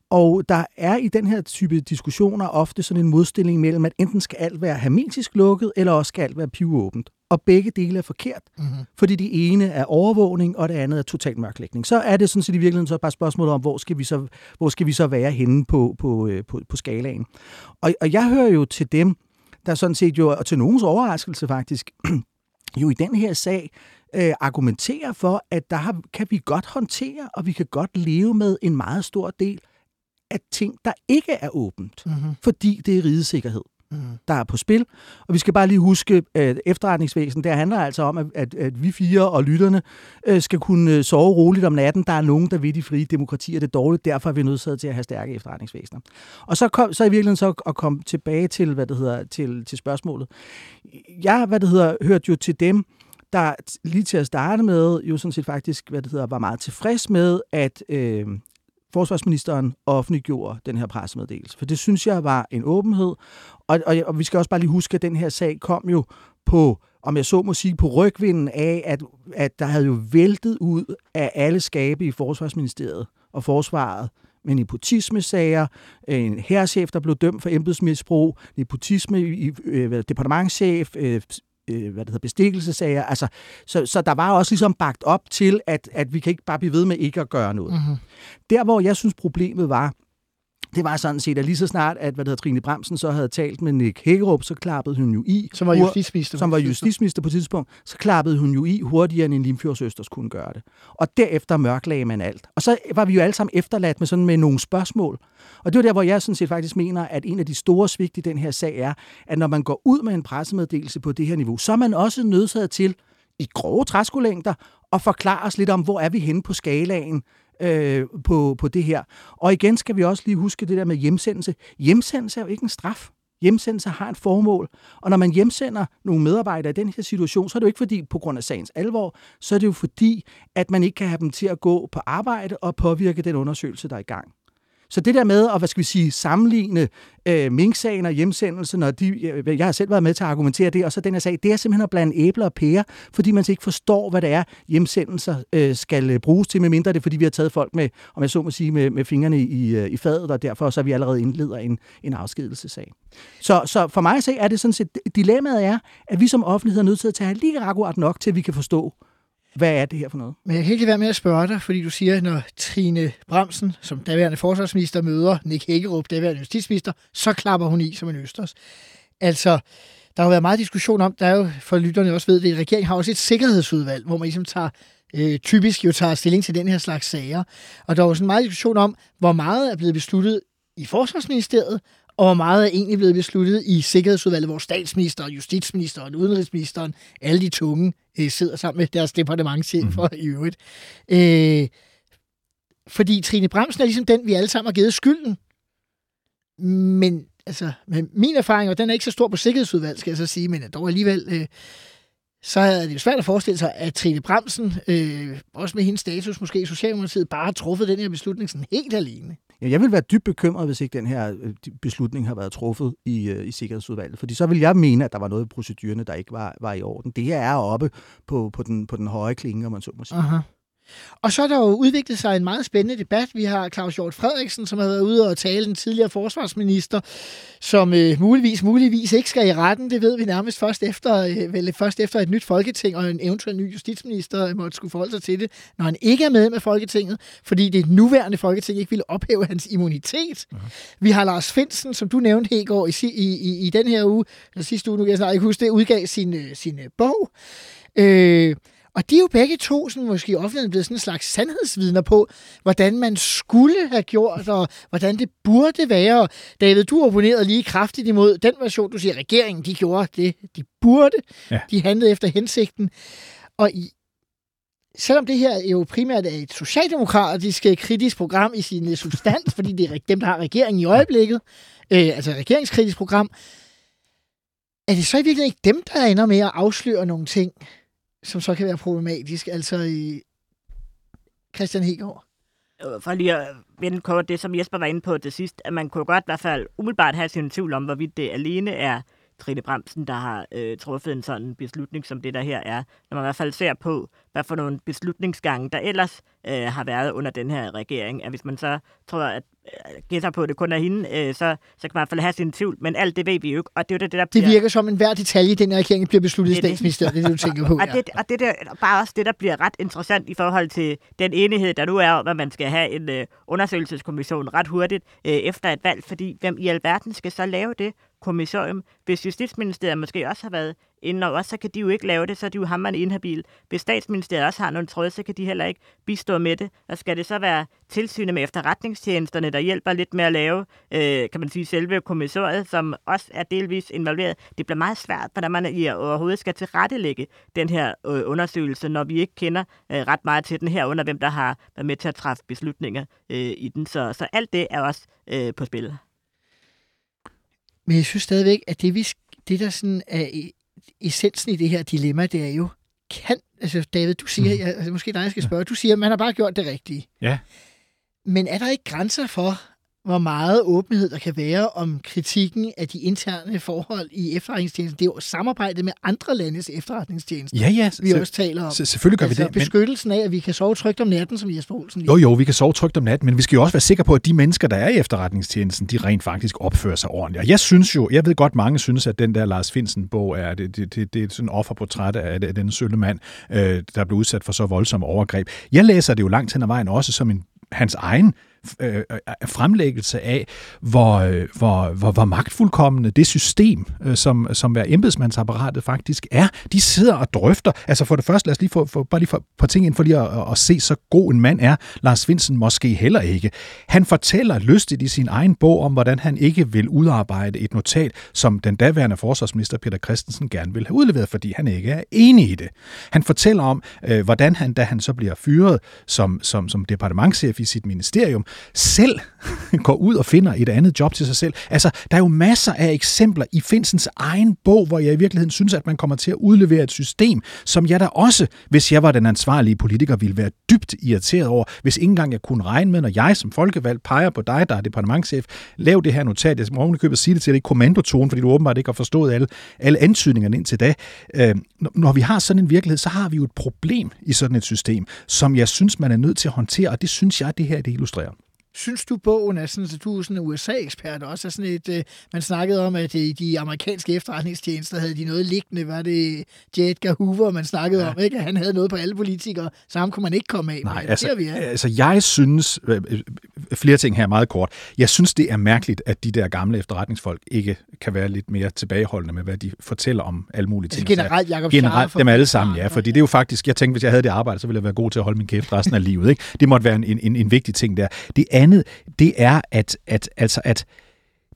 Og der er i den her type diskussioner ofte sådan en modstilling mellem, at enten skal alt være hermetisk lukket, eller også skal alt være pivåbent. Og begge dele er forkert, mm-hmm. fordi det ene er overvågning, og det andet er total mørklægning. Så er det sådan set i virkeligheden så bare spørgsmålet om, hvor skal vi så, hvor skal vi så være henne på, på, øh, på, på skalaen. Og, og jeg hører jo til dem, der sådan set jo, og til nogens overraskelse faktisk, jo i den her sag øh, argumenterer for, at der har, kan vi godt håndtere, og vi kan godt leve med en meget stor del af ting, der ikke er åbent, Mm-hmm. fordi det er rigets sikkerhed Mm. der er på spil. Og vi skal bare lige huske, at efterretningsvæsen, der handler altså om, at, at, at vi fire og lytterne øh, skal kunne øh, sove roligt om natten. Der er nogen, der ved de frie demokratier det er dårligt, derfor er vi nødt til at have stærke efterretningsvæsener. Og så, kom, så i virkeligheden så at komme tilbage til, hvad det hedder, til, til spørgsmålet. Jeg, hvad det hedder, hørte jo til dem, der lige til at starte med, jo sådan set faktisk, hvad det hedder, var meget tilfreds med, at øh, forsvarsministeren offentliggjorde den her pressemeddelelse. For det synes jeg var en åbenhed. Og, og, og vi skal også bare lige huske, at den her sag kom jo på, om jeg så må sige, på rygvinden af, at, at der havde jo væltet ud af alle skabe i Forsvarsministeriet og Forsvaret med nepotismesager, en herrchef, der blev dømt for embedsmisbrug, nepotisme i øh, departementchef, øh, øh, hvad det hedder, bestikkelsesager. Altså, så, så der var også ligesom bagt op til, at, at vi kan ikke bare blive ved med ikke at gøre noget. Mm-hmm. Der, hvor jeg synes, problemet var, det var sådan set, at lige så snart, at hvad hedder, Trine Bremsen så havde talt med Nick Hækkerup, så klappede hun jo i. Som var justitsminister. Som var justitsminister på tidspunkt. Så klappede hun jo i hurtigere, end en Limfjordsøsters kunne gøre det. Og derefter mørklagde man alt. Og så var vi jo alle sammen efterladt med sådan med nogle spørgsmål. Og det var der, hvor jeg sådan set faktisk mener, at en af de store svigt i den her sag er, at når man går ud med en pressemeddelelse på det her niveau, så er man også nødsaget til i grove træskolængder at forklare os lidt om, hvor er vi henne på skalaen øh, på, på det her. Og igen skal vi også lige huske det der med hjemsendelse. Hjemsendelse er jo ikke en straf. Hjemsendelse har et formål. Og når man hjemsender nogle medarbejdere i den her situation, så er det jo ikke fordi på grund af sagens alvor, så er det jo fordi, at man ikke kan have dem til at gå på arbejde og påvirke den undersøgelse, der er i gang. Så det der med at, hvad skal vi sige, sammenligne øh, minksagen og hjemsendelsen, når de, jeg, jeg har selv været med til at argumentere det, og så den her sag, det er simpelthen at blande æbler og pærer, fordi man ikke forstår, hvad det er, hjemsendelser øh, skal øh, bruges til, medmindre det er, fordi vi har taget folk med, om jeg så må sige, med, med fingrene i, øh, i fadet, og derfor så er vi allerede indleder en, en afskedelsesag. Så, så for mig at se, er det sådan set, dilemmaet er, at vi som offentlighed er nødt til at tage lige akkurat nok til, at vi kan forstå, hvad er det her for noget? Men jeg kan ikke lade være med at spørge dig, fordi du siger, når Trine Bremsen, som daværende forsvarsminister, møder Nick Hækkerup, daværende justitsminister, så klapper hun i som en østers. Altså, der har været meget diskussion om, der er jo, for lytterne også ved det, at regeringen har også et sikkerhedsudvalg, hvor man ligesom tager, øh, typisk jo tager stilling til den her slags sager. Og der er jo sådan meget diskussion om, hvor meget er blevet besluttet i Forsvarsministeriet, og hvor meget er egentlig blevet besluttet i Sikkerhedsudvalget, hvor statsministeren, justitsministeren, udenrigsministeren, alle de tunge øh, sidder sammen med deres departementchefer mm-hmm. i øvrigt. Øh, fordi Trine Bremsen er ligesom den, vi alle sammen har givet skylden. Men altså, med min erfaring, og den er ikke så stor på Sikkerhedsudvalget, skal jeg så sige, men dog alligevel, øh, så er det jo svært at forestille sig, at Trine Bremsen, øh, også med hendes status måske i Socialdemokratiet, bare har truffet den her beslutning sådan helt alene. Ja, jeg vil være dybt bekymret, hvis ikke den her øh, beslutning har været truffet i, øh, i Sikkerhedsudvalget. Fordi så vil jeg mene, at der var noget i procedurerne, der ikke var, var i orden. Det her er oppe på, på, den, på den høje klinge, om man så må sige. Aha. Og så er der jo udviklet sig en meget spændende debat. Vi har Claus Hjort Frederiksen, som har været ude og tale den tidligere forsvarsminister, som øh, muligvis, muligvis ikke skal i retten. Det ved vi nærmest først efter, øh, vel, først efter et nyt folketing og en eventuel ny justitsminister måtte skulle forholde sig til det, når han ikke er med med Folketinget, fordi det nuværende folketing ikke ville ophæve hans immunitet. Uh-huh. Vi har Lars Finsen, som du nævnte her i går i, i, i, den her uge, eller sidste uge, nu kan jeg snart ikke huske det, udgav sin, øh, sin bog. Øh, og de er jo begge to sådan, måske i offentligheden blevet sådan en slags sandhedsvidner på, hvordan man skulle have gjort, og hvordan det burde være. David, du opponerede lige kraftigt imod den version, du siger, at regeringen de gjorde det, de burde. Ja. De handlede efter hensigten. Og i, selvom det her jo primært er et socialdemokratisk kritisk program i sin substans, fordi det er dem, der har regeringen i øjeblikket, øh, altså et regeringskritisk program, er det så i virkeligheden ikke dem, der ender med at afsløre nogle ting, som så kan være problematisk, altså i Christian Hegård? Øh, for lige at vende kort det, som Jesper var inde på det sidst, at man kunne godt i hvert fald umiddelbart have sin tvivl om, hvorvidt det alene er Trine Bremsen, der har øh, truffet en sådan beslutning, som det der her er. Når man i hvert fald ser på, hvad for nogle beslutningsgange, der ellers øh, har været under den her regering. At hvis man så tror, at gætter på, at det kun er hende, øh, så, så kan man i hvert fald have sin tvivl. Men alt det ved vi jo ikke. Og det er det, der bliver... Det virker som en hver detalje i den her regering bliver besluttet i statsministeriet. Det er det, du tænker på. og, det, og det er bare også det, der bliver ret interessant i forhold til den enighed, der nu er om, at man skal have en øh, undersøgelseskommission ret hurtigt øh, efter et valg. Fordi hvem i alverden skal så lave det? Kommissorium. Hvis Justitsministeriet måske også har været inde over, så kan de jo ikke lave det, så er de jo man inhabil. Hvis statsministeriet også har nogle tråde, så kan de heller ikke bistå med det. Og skal det så være tilsynet med efterretningstjenesterne, der hjælper lidt med at lave, øh, kan man sige, selve kommissoriet, som også er delvis involveret. Det bliver meget svært, hvordan man i overhovedet skal tilrettelægge den her øh, undersøgelse, når vi ikke kender øh, ret meget til den her, under hvem der har været med til at træffe beslutninger øh, i den. Så, så alt det er også øh, på spil. Men jeg synes stadigvæk, at det, vi, det der sådan er essensen i det her dilemma, det er jo, kan, altså David, du siger, mm. jeg, altså, måske dig, jeg skal spørge, du siger, at man har bare gjort det rigtige. Ja. Men er der ikke grænser for, hvor meget åbenhed der kan være om kritikken af de interne forhold i efterretningstjenesten. Det er jo samarbejdet med andre landes efterretningstjenester, ja, ja, vi også taler om. Selvfølgelig gør altså, vi det. Beskyttelsen af, at vi kan sove trygt om natten, som Jesper Olsen lige. Jo, jo, vi kan sove trygt om natten, men vi skal jo også være sikre på, at de mennesker, der er i efterretningstjenesten, de rent faktisk opfører sig ordentligt. Og jeg synes jo, jeg ved godt, mange synes, at den der Lars Finsen-bog er, det, det, det, det er sådan en offerportræt af, af den sølle mand, øh, der blev udsat for så voldsomme overgreb. Jeg læser det jo langt hen ad vejen også som en hans egen Øh, øh, fremlæggelse af, hvor, øh, hvor, hvor, hvor magtfuldkommende det system, øh, som, som hver embedsmandsapparatet faktisk er, de sidder og drøfter. Altså for det første, lad os lige få, få bare lige få, på ting ind for lige at, at se, så god en mand er Lars Vinsen måske heller ikke. Han fortæller lystigt i sin egen bog om, hvordan han ikke vil udarbejde et notat, som den daværende forsvarsminister Peter Christensen gerne vil have udleveret, fordi han ikke er enig i det. Han fortæller om, øh, hvordan han, da han så bliver fyret som, som, som departementchef i sit ministerium, selv går ud og finder et andet job til sig selv. Altså, der er jo masser af eksempler i Finsens egen bog, hvor jeg i virkeligheden synes, at man kommer til at udlevere et system, som jeg da også, hvis jeg var den ansvarlige politiker, ville være dybt irriteret over, hvis ikke engang jeg kunne regne med, når jeg som folkevalg peger på dig, der er departementchef, lav det her notat. Jeg må købe sige det til dig i kommandotone, fordi du åbenbart ikke har forstået alle, alle antydningerne indtil da. Øh, når vi har sådan en virkelighed, så har vi jo et problem i sådan et system, som jeg synes, man er nødt til at håndtere, og det synes jeg, det her det illustrerer. Synes du, bogen er sådan, at du er sådan en USA-ekspert også? Er sådan et, øh, man snakkede om, at i de amerikanske efterretningstjenester havde de noget liggende. Var det J. Edgar Hoover, man snakkede ja. om, ikke? han havde noget på alle politikere, så ham kunne man ikke komme af Nej, med. altså, vi er. altså jeg synes, øh, øh, flere ting her meget kort, jeg synes, det er mærkeligt, at de der gamle efterretningsfolk ikke kan være lidt mere tilbageholdende med, hvad de fortæller om alle mulige altså ting. generelt, Jacob Generelt, dem alle sammen, ja. Fordi det er jo faktisk, jeg tænkte, hvis jeg havde det arbejde, så ville jeg være god til at holde min kæft resten af livet. Ikke? Det måtte være en, en, en vigtig ting der. Det er andet, det er, at, at, altså, at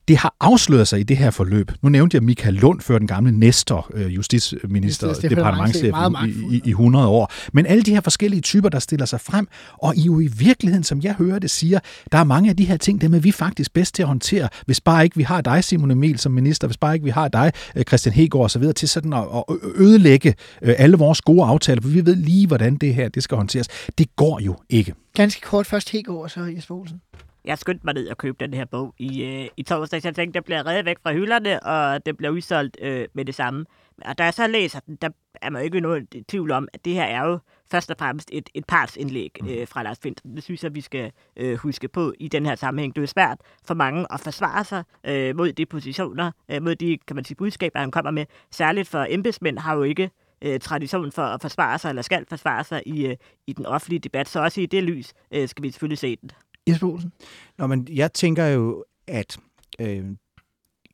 det har afsløret sig i det her forløb. Nu nævnte jeg Michael Lund før den gamle Nestor, øh, justitsminister, departementchef i, i, i 100 år. Men alle de her forskellige typer, der stiller sig frem, og I jo i virkeligheden, som jeg hører det, siger, der er mange af de her ting, dem er vi faktisk bedst til at håndtere, hvis bare ikke vi har dig, Simon Emil, som minister, hvis bare ikke vi har dig, øh, Christian Hegård osv., til sådan at, at ødelægge øh, alle vores gode aftaler, for vi ved lige, hvordan det her det skal håndteres. Det går jo ikke. Ganske kort først Hegård, så Jesper Olsen jeg skyndte mig ned og købe den her bog i, øh, i torsdag. Jeg tænkte, det bliver reddet væk fra hylderne, og det bliver udsolgt øh, med det samme. Og da jeg så læser den, der er man jo ikke nogen tvivl om, at det her er jo først og fremmest et, et partsindlæg mm. øh, fra Lars Finsen. Det synes jeg, vi skal øh, huske på i den her sammenhæng. Det er svært for mange at forsvare sig øh, mod de positioner, øh, mod de kan man sige, budskaber, han kommer med. Særligt for embedsmænd har jo ikke øh, tradition for at forsvare sig, eller skal forsvare sig i, øh, i den offentlige debat. Så også i det lys øh, skal vi selvfølgelig se den. Jesper Olsen? Nå, men jeg tænker jo, at øh,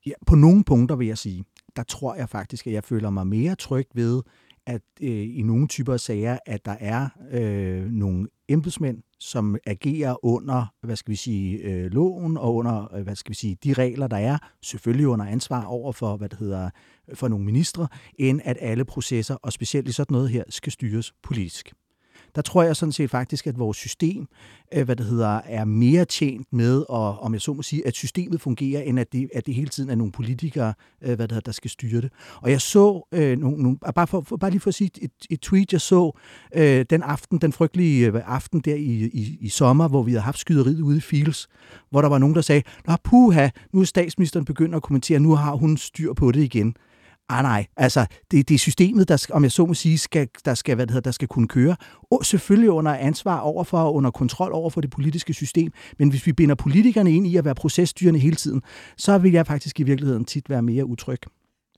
ja, på nogle punkter vil jeg sige, der tror jeg faktisk, at jeg føler mig mere tryg ved, at øh, i nogle typer af sager, at der er øh, nogle embedsmænd, som agerer under, hvad skal vi sige, øh, loven og under, øh, hvad skal vi sige, de regler, der er, selvfølgelig under ansvar over for, hvad det hedder, for nogle ministre, end at alle processer, og specielt i sådan noget her, skal styres politisk der tror jeg sådan set faktisk, at vores system øh, hvad det hedder, er mere tjent med, og, om jeg så må sige, at systemet fungerer, end at det, at det hele tiden er nogle politikere, øh, hvad det hedder, der skal styre det. Og jeg så, øh, nogle, nogle, bare, for, for, bare lige for at sige et, et tweet, jeg så øh, den aften, den frygtelige øh, aften der i, i, i sommer, hvor vi havde haft skyderiet ude i Fields, hvor der var nogen, der sagde, Nå puha, nu er statsministeren begyndt at kommentere, nu har hun styr på det igen. Ah nej, altså det, det er systemet, der, om jeg så må sige, skal, der, skal, hvad det hedder, der skal kunne køre. Og selvfølgelig under ansvar overfor og under kontrol over for det politiske system. Men hvis vi binder politikerne ind i at være processtyrende hele tiden, så vil jeg faktisk i virkeligheden tit være mere utryg.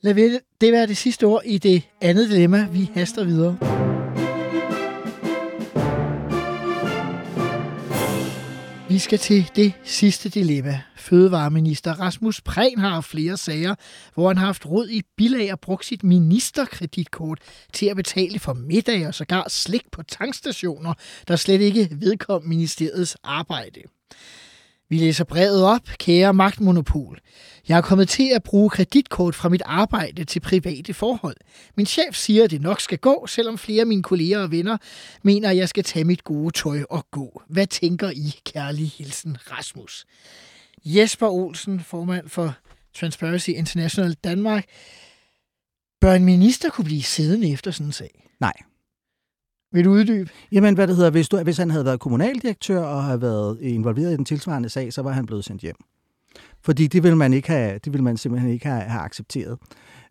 Lad det være det sidste ord i det andet dilemma. Vi haster videre. Vi skal til det sidste dilemma. Fødevareminister Rasmus Prehn har haft flere sager, hvor han har haft råd i bilag og brugt sit ministerkreditkort til at betale for middag og sågar slik på tankstationer, der slet ikke vedkom ministeriets arbejde. Vi læser brevet op, kære magtmonopol. Jeg er kommet til at bruge kreditkort fra mit arbejde til private forhold. Min chef siger, at det nok skal gå, selvom flere af mine kolleger og venner mener, at jeg skal tage mit gode tøj og gå. Hvad tænker I? Kærlig hilsen, Rasmus. Jesper Olsen, formand for Transparency International Danmark. Bør en minister kunne blive siddende efter sådan en sag? Nej. Vil du uddybe? Jamen, hvad det hedder, hvis, du, hvis han havde været kommunaldirektør og havde været involveret i den tilsvarende sag, så var han blevet sendt hjem. Fordi det vil man, ikke have, det vil man simpelthen ikke have, have accepteret.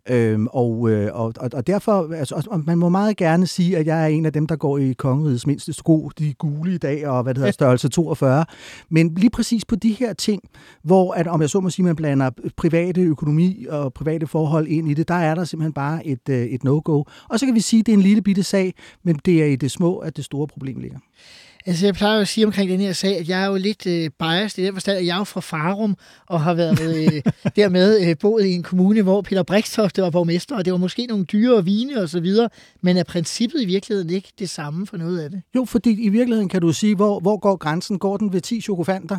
Øhm, og, øh, og, og derfor, altså, og man må meget gerne sige, at jeg er en af dem, der går i kongerigets mindste sko, de gule i dag, og hvad det hedder, størrelse 42. Men lige præcis på de her ting, hvor, at, om jeg så må sige, man blander private økonomi og private forhold ind i det, der er der simpelthen bare et, øh, et no-go. Og så kan vi sige, at det er en lille bitte sag, men det er i det små, at det store problem ligger. Altså, jeg plejer at sige omkring den her sag, at jeg er jo lidt øh, biased i den forstand, at jeg er jo fra Farum og har været øh, dermed øh, boet i en kommune, hvor Peter Brikstofte var borgmester, og det var måske nogle dyre vine og så videre, men er princippet i virkeligheden ikke det samme for noget af det? Jo, fordi i virkeligheden kan du sige, hvor, hvor går grænsen? Går den ved 10 chokofanter?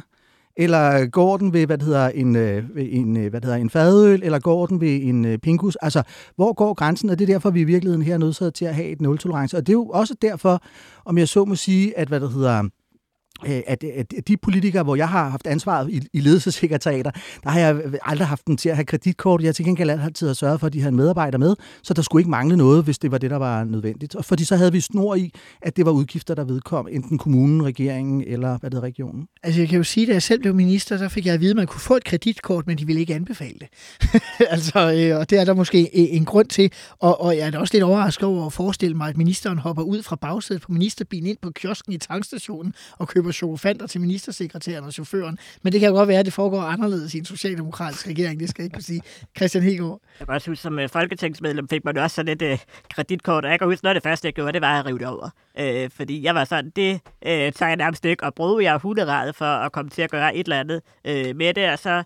Eller går den ved, hvad det hedder, en, øh, en, øh, hvad det hedder, en fadøl, eller går den ved en øh, pinkus? Altså, hvor går grænsen? Og det er derfor, vi i virkeligheden her er nødt til at have et nul-tolerance. Og det er jo også derfor, om jeg så må sige, at hvad det hedder, Øh, at, at de politikere, hvor jeg har haft ansvaret i, i ledelsessekretariater, der har jeg aldrig haft dem til at have kreditkort. Jeg til gengæld altid har sørget for, at de havde medarbejdere medarbejder med, så der skulle ikke mangle noget, hvis det var det, der var nødvendigt. Og fordi så havde vi snor i, at det var udgifter, der vedkom enten kommunen, regeringen eller hvad det er, regionen. Altså jeg kan jo sige, at da jeg selv blev minister, så fik jeg at vide, at man kunne få et kreditkort, men de ville ikke anbefale det. altså, øh, og det er der måske øh, en grund til. Og, og jeg er da også lidt overrasket over at forestille mig, at ministeren hopper ud fra bagsædet på ministerbilen ind på kiosken i tankstationen og køber køber chokofanter til ministersekretæren og chaufføren. Men det kan jo godt være, at det foregår anderledes i en socialdemokratisk regering. Det skal jeg ikke kunne sige. Christian Hegård. Jeg kan også huske, som øh, folketingsmedlem fik man også sådan et øh, kreditkort, og jeg kan huske, noget af det første, jeg gjorde, det var at rive det over. Øh, fordi jeg var sådan, det øh, tager jeg nærmest ikke, og bruger jeg hunderad for at komme til at gøre et eller andet øh, med det, og så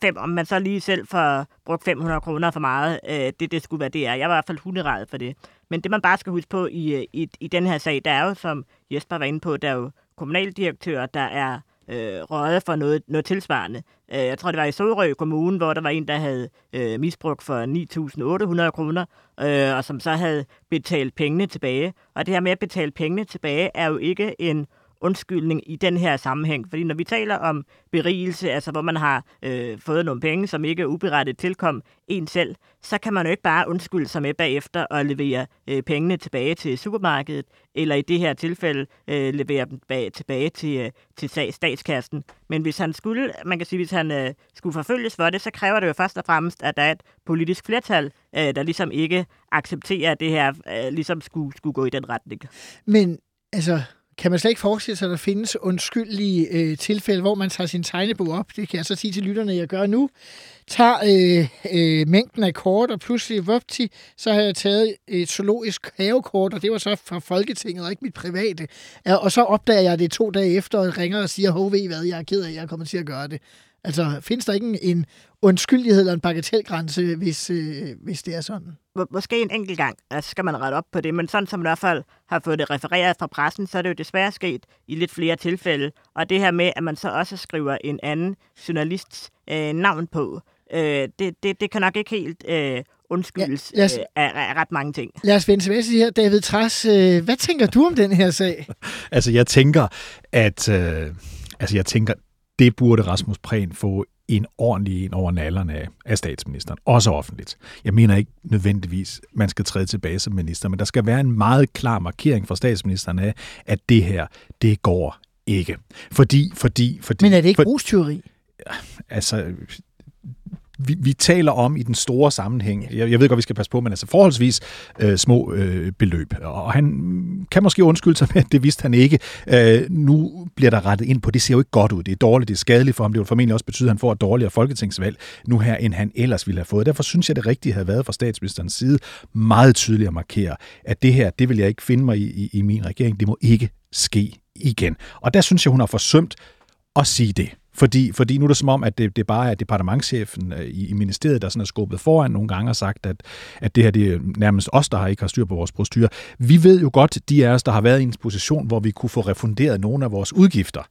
fem, om man så lige selv får brugt 500 kroner for meget, øh, det, det skulle være det er. Jeg var i hvert fald hunderad for det. Men det, man bare skal huske på i, øh, i, i den her sag, der er jo, som Jesper var inde på, der er jo kommunaldirektør, der er øh, røget for noget, noget tilsvarende. Øh, jeg tror, det var i Sorø Kommune, hvor der var en, der havde øh, misbrugt for 9.800 kroner, øh, og som så havde betalt pengene tilbage. Og det her med at betale pengene tilbage er jo ikke en undskyldning i den her sammenhæng. Fordi når vi taler om berigelse, altså hvor man har øh, fået nogle penge, som ikke er uberettet tilkom en selv, så kan man jo ikke bare undskylde sig med bagefter og levere øh, pengene tilbage til supermarkedet, eller i det her tilfælde øh, levere dem bag, tilbage til, øh, til statskassen. Men hvis han skulle, man kan sige, hvis han øh, skulle forfølges for det, så kræver det jo først og fremmest, at der er et politisk flertal, øh, der ligesom ikke accepterer, at det her øh, ligesom skulle, skulle gå i den retning. Men altså, kan man slet ikke forestille sig, at der findes undskyldelige øh, tilfælde, hvor man tager sin tegnebog op, det kan jeg så sige til lytterne, jeg gør nu, tager øh, øh, mængden af kort, og pludselig, vupti, så har jeg taget et zoologisk havekort, og det var så fra Folketinget, og ikke mit private. Og så opdager jeg det to dage efter, og ringer og siger, hov, ved I hvad, jeg er ked af, jeg kommer til at gøre det. Altså, findes der ikke en unskyldighed eller en bagatelgrænse, hvis, øh, hvis det er sådan? Må, måske en enkelt gang altså skal man rette op på det, men sådan som man i hvert fald har fået det refereret fra pressen, så er det jo desværre sket i lidt flere tilfælde. Og det her med, at man så også skriver en anden journalists øh, navn på, øh, det, det, det kan nok ikke helt øh, undskyldes ja, os, øh, af, af ret mange ting. Lad os vende tilbage til her. David Træs, øh, hvad tænker du om den her sag? altså, jeg tænker, at... Øh, altså, jeg tænker, det burde Rasmus Prehn få en ordentlig en over nallerne af, af statsministeren, også offentligt. Jeg mener ikke nødvendigvis, man skal træde tilbage som minister, men der skal være en meget klar markering fra statsministeren af, at det her, det går ikke. Fordi, fordi, fordi... Men er det ikke for, brustyveri? Altså, vi, vi taler om i den store sammenhæng, jeg, jeg ved godt, vi skal passe på, men altså forholdsvis øh, små øh, beløb. Og han kan måske undskylde sig med, at det vidste han ikke. Øh, nu bliver der rettet ind på, det ser jo ikke godt ud, det er dårligt, det er skadeligt for ham, det vil formentlig også betyde, at han får et dårligere folketingsvalg nu her, end han ellers ville have fået. Derfor synes jeg, det rigtige havde været fra statsministerens side meget tydeligt at markere, at det her, det vil jeg ikke finde mig i, i, i min regering, det må ikke ske igen. Og der synes jeg, hun har forsømt at sige det. Fordi, fordi nu er det som om, at det, det bare er departementchefen øh, i, i ministeriet, der sådan er skubbet foran nogle gange og sagt, at, at det her det er nærmest os, der har ikke har styr på vores procedurer. Vi ved jo godt, de af os, der har været i en position, hvor vi kunne få refunderet nogle af vores udgifter,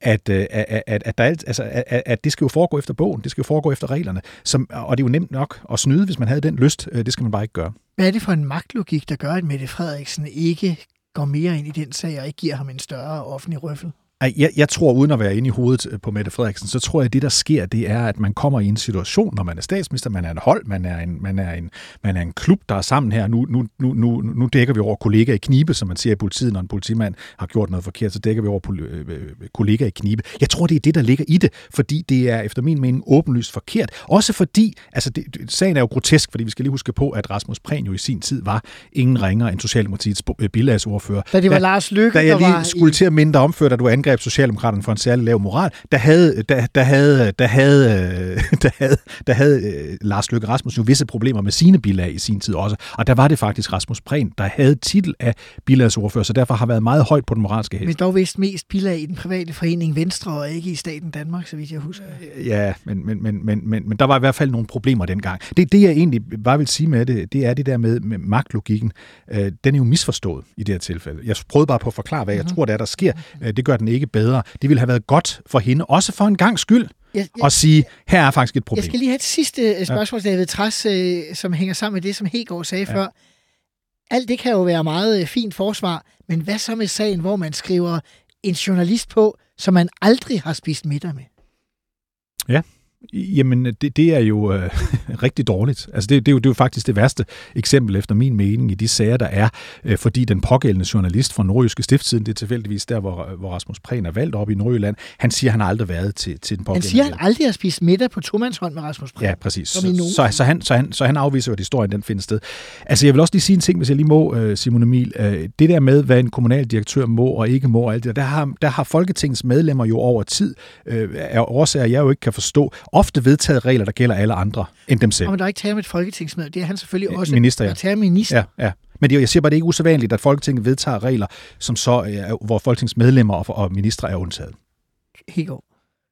at, øh, at, at, at, der alt, altså, at, at det skal jo foregå efter bogen, det skal jo foregå efter reglerne. Som, og det er jo nemt nok at snyde, hvis man havde den lyst. Øh, det skal man bare ikke gøre. Hvad er det for en magtlogik, der gør, at Mette Frederiksen ikke går mere ind i den sag og ikke giver ham en større offentlig røffel? Jeg, jeg tror, uden at være inde i hovedet øh, på Mette Frederiksen, så tror jeg, at det, der sker, det er, at man kommer i en situation, når man er statsminister, man er en hold, man er en, man er en, man er en klub, der er sammen her. Nu, nu, nu, nu, nu dækker vi over kollega i knibe, som man siger i politiet, når en politimand har gjort noget forkert, så dækker vi over øh, øh, kollega i knibe. Jeg tror, det er det, der ligger i det, fordi det er efter min mening åbenlyst forkert. Også fordi, altså det, sagen er jo grotesk, fordi vi skal lige huske på, at Rasmus Prehn jo i sin tid var ingen ringer end Socialdemokratiets bilagsordfører. Da det var da, Lars Løkke, da jeg lige var skulle i... til at minde dig om, før, da du angreb Socialdemokraterne for en særlig lav moral, der havde, der, der havde, der havde, der havde, der havde uh, Lars Løkke Rasmussen jo visse problemer med sine bilag i sin tid også. Og der var det faktisk Rasmus Prehn, der havde titel af bilagsordfører, så derfor har været meget højt på den moralske hest. Men dog vist mest bilag i den private forening Venstre og ikke i staten Danmark, så vidt jeg husker. Ja, men, men, men, men, men, men der var i hvert fald nogle problemer dengang. Det, det jeg egentlig bare vil sige med det, det er det der med, med magtlogikken. Øh, den er jo misforstået i det her tilfælde. Jeg prøvede bare på at forklare, hvad jeg mm-hmm. tror, det er, der sker. Øh, det gør den ikke bedre. Det ville have været godt for hende, også for en gang skyld, jeg, jeg, at sige, her er faktisk et problem. Jeg skal lige have et sidste øh, spørgsmål, ja. David Træs, øh, som hænger sammen med det, som Hegård sagde ja. før. Alt det kan jo være meget øh, fint forsvar, men hvad så med sagen, hvor man skriver en journalist på, som man aldrig har spist middag med? Ja, Jamen, det, det er jo øh, rigtig dårligt. Altså, det, det, er jo, det er jo faktisk det værste eksempel, efter min mening, i de sager, der er, øh, fordi den pågældende journalist fra Nordjyske Stifttiden, det er tilfældigvis der, hvor, hvor Rasmus Prehn er valgt op i Nordjylland, han siger, at han har aldrig været til, til den pågældende. Han siger, han aldrig har spist middag på tomandshånd med Rasmus Prehn. Ja, præcis. Så, så, så, han, så, han, så han afviser, at historien den finder sted. Altså, jeg vil også lige sige en ting, hvis jeg lige må, øh, Simon Emil. Øh, det der med, hvad en kommunaldirektør må og ikke må, og alt det der, der har, der har Folketingets medlemmer jo over tid, øh, er årsager, jeg jo ikke kan forstå, ofte vedtaget regler, der gælder alle andre end dem selv. Men der er ikke tale om et folketingsmedlem. Det er han selvfølgelig også. Minister, ja. Der er minister. Ja, ja. Men det, jeg siger bare, det er ikke usædvanligt, at Folketinget vedtager regler, som så, er, hvor Folketingets medlemmer og, og ministre er undtaget. Helt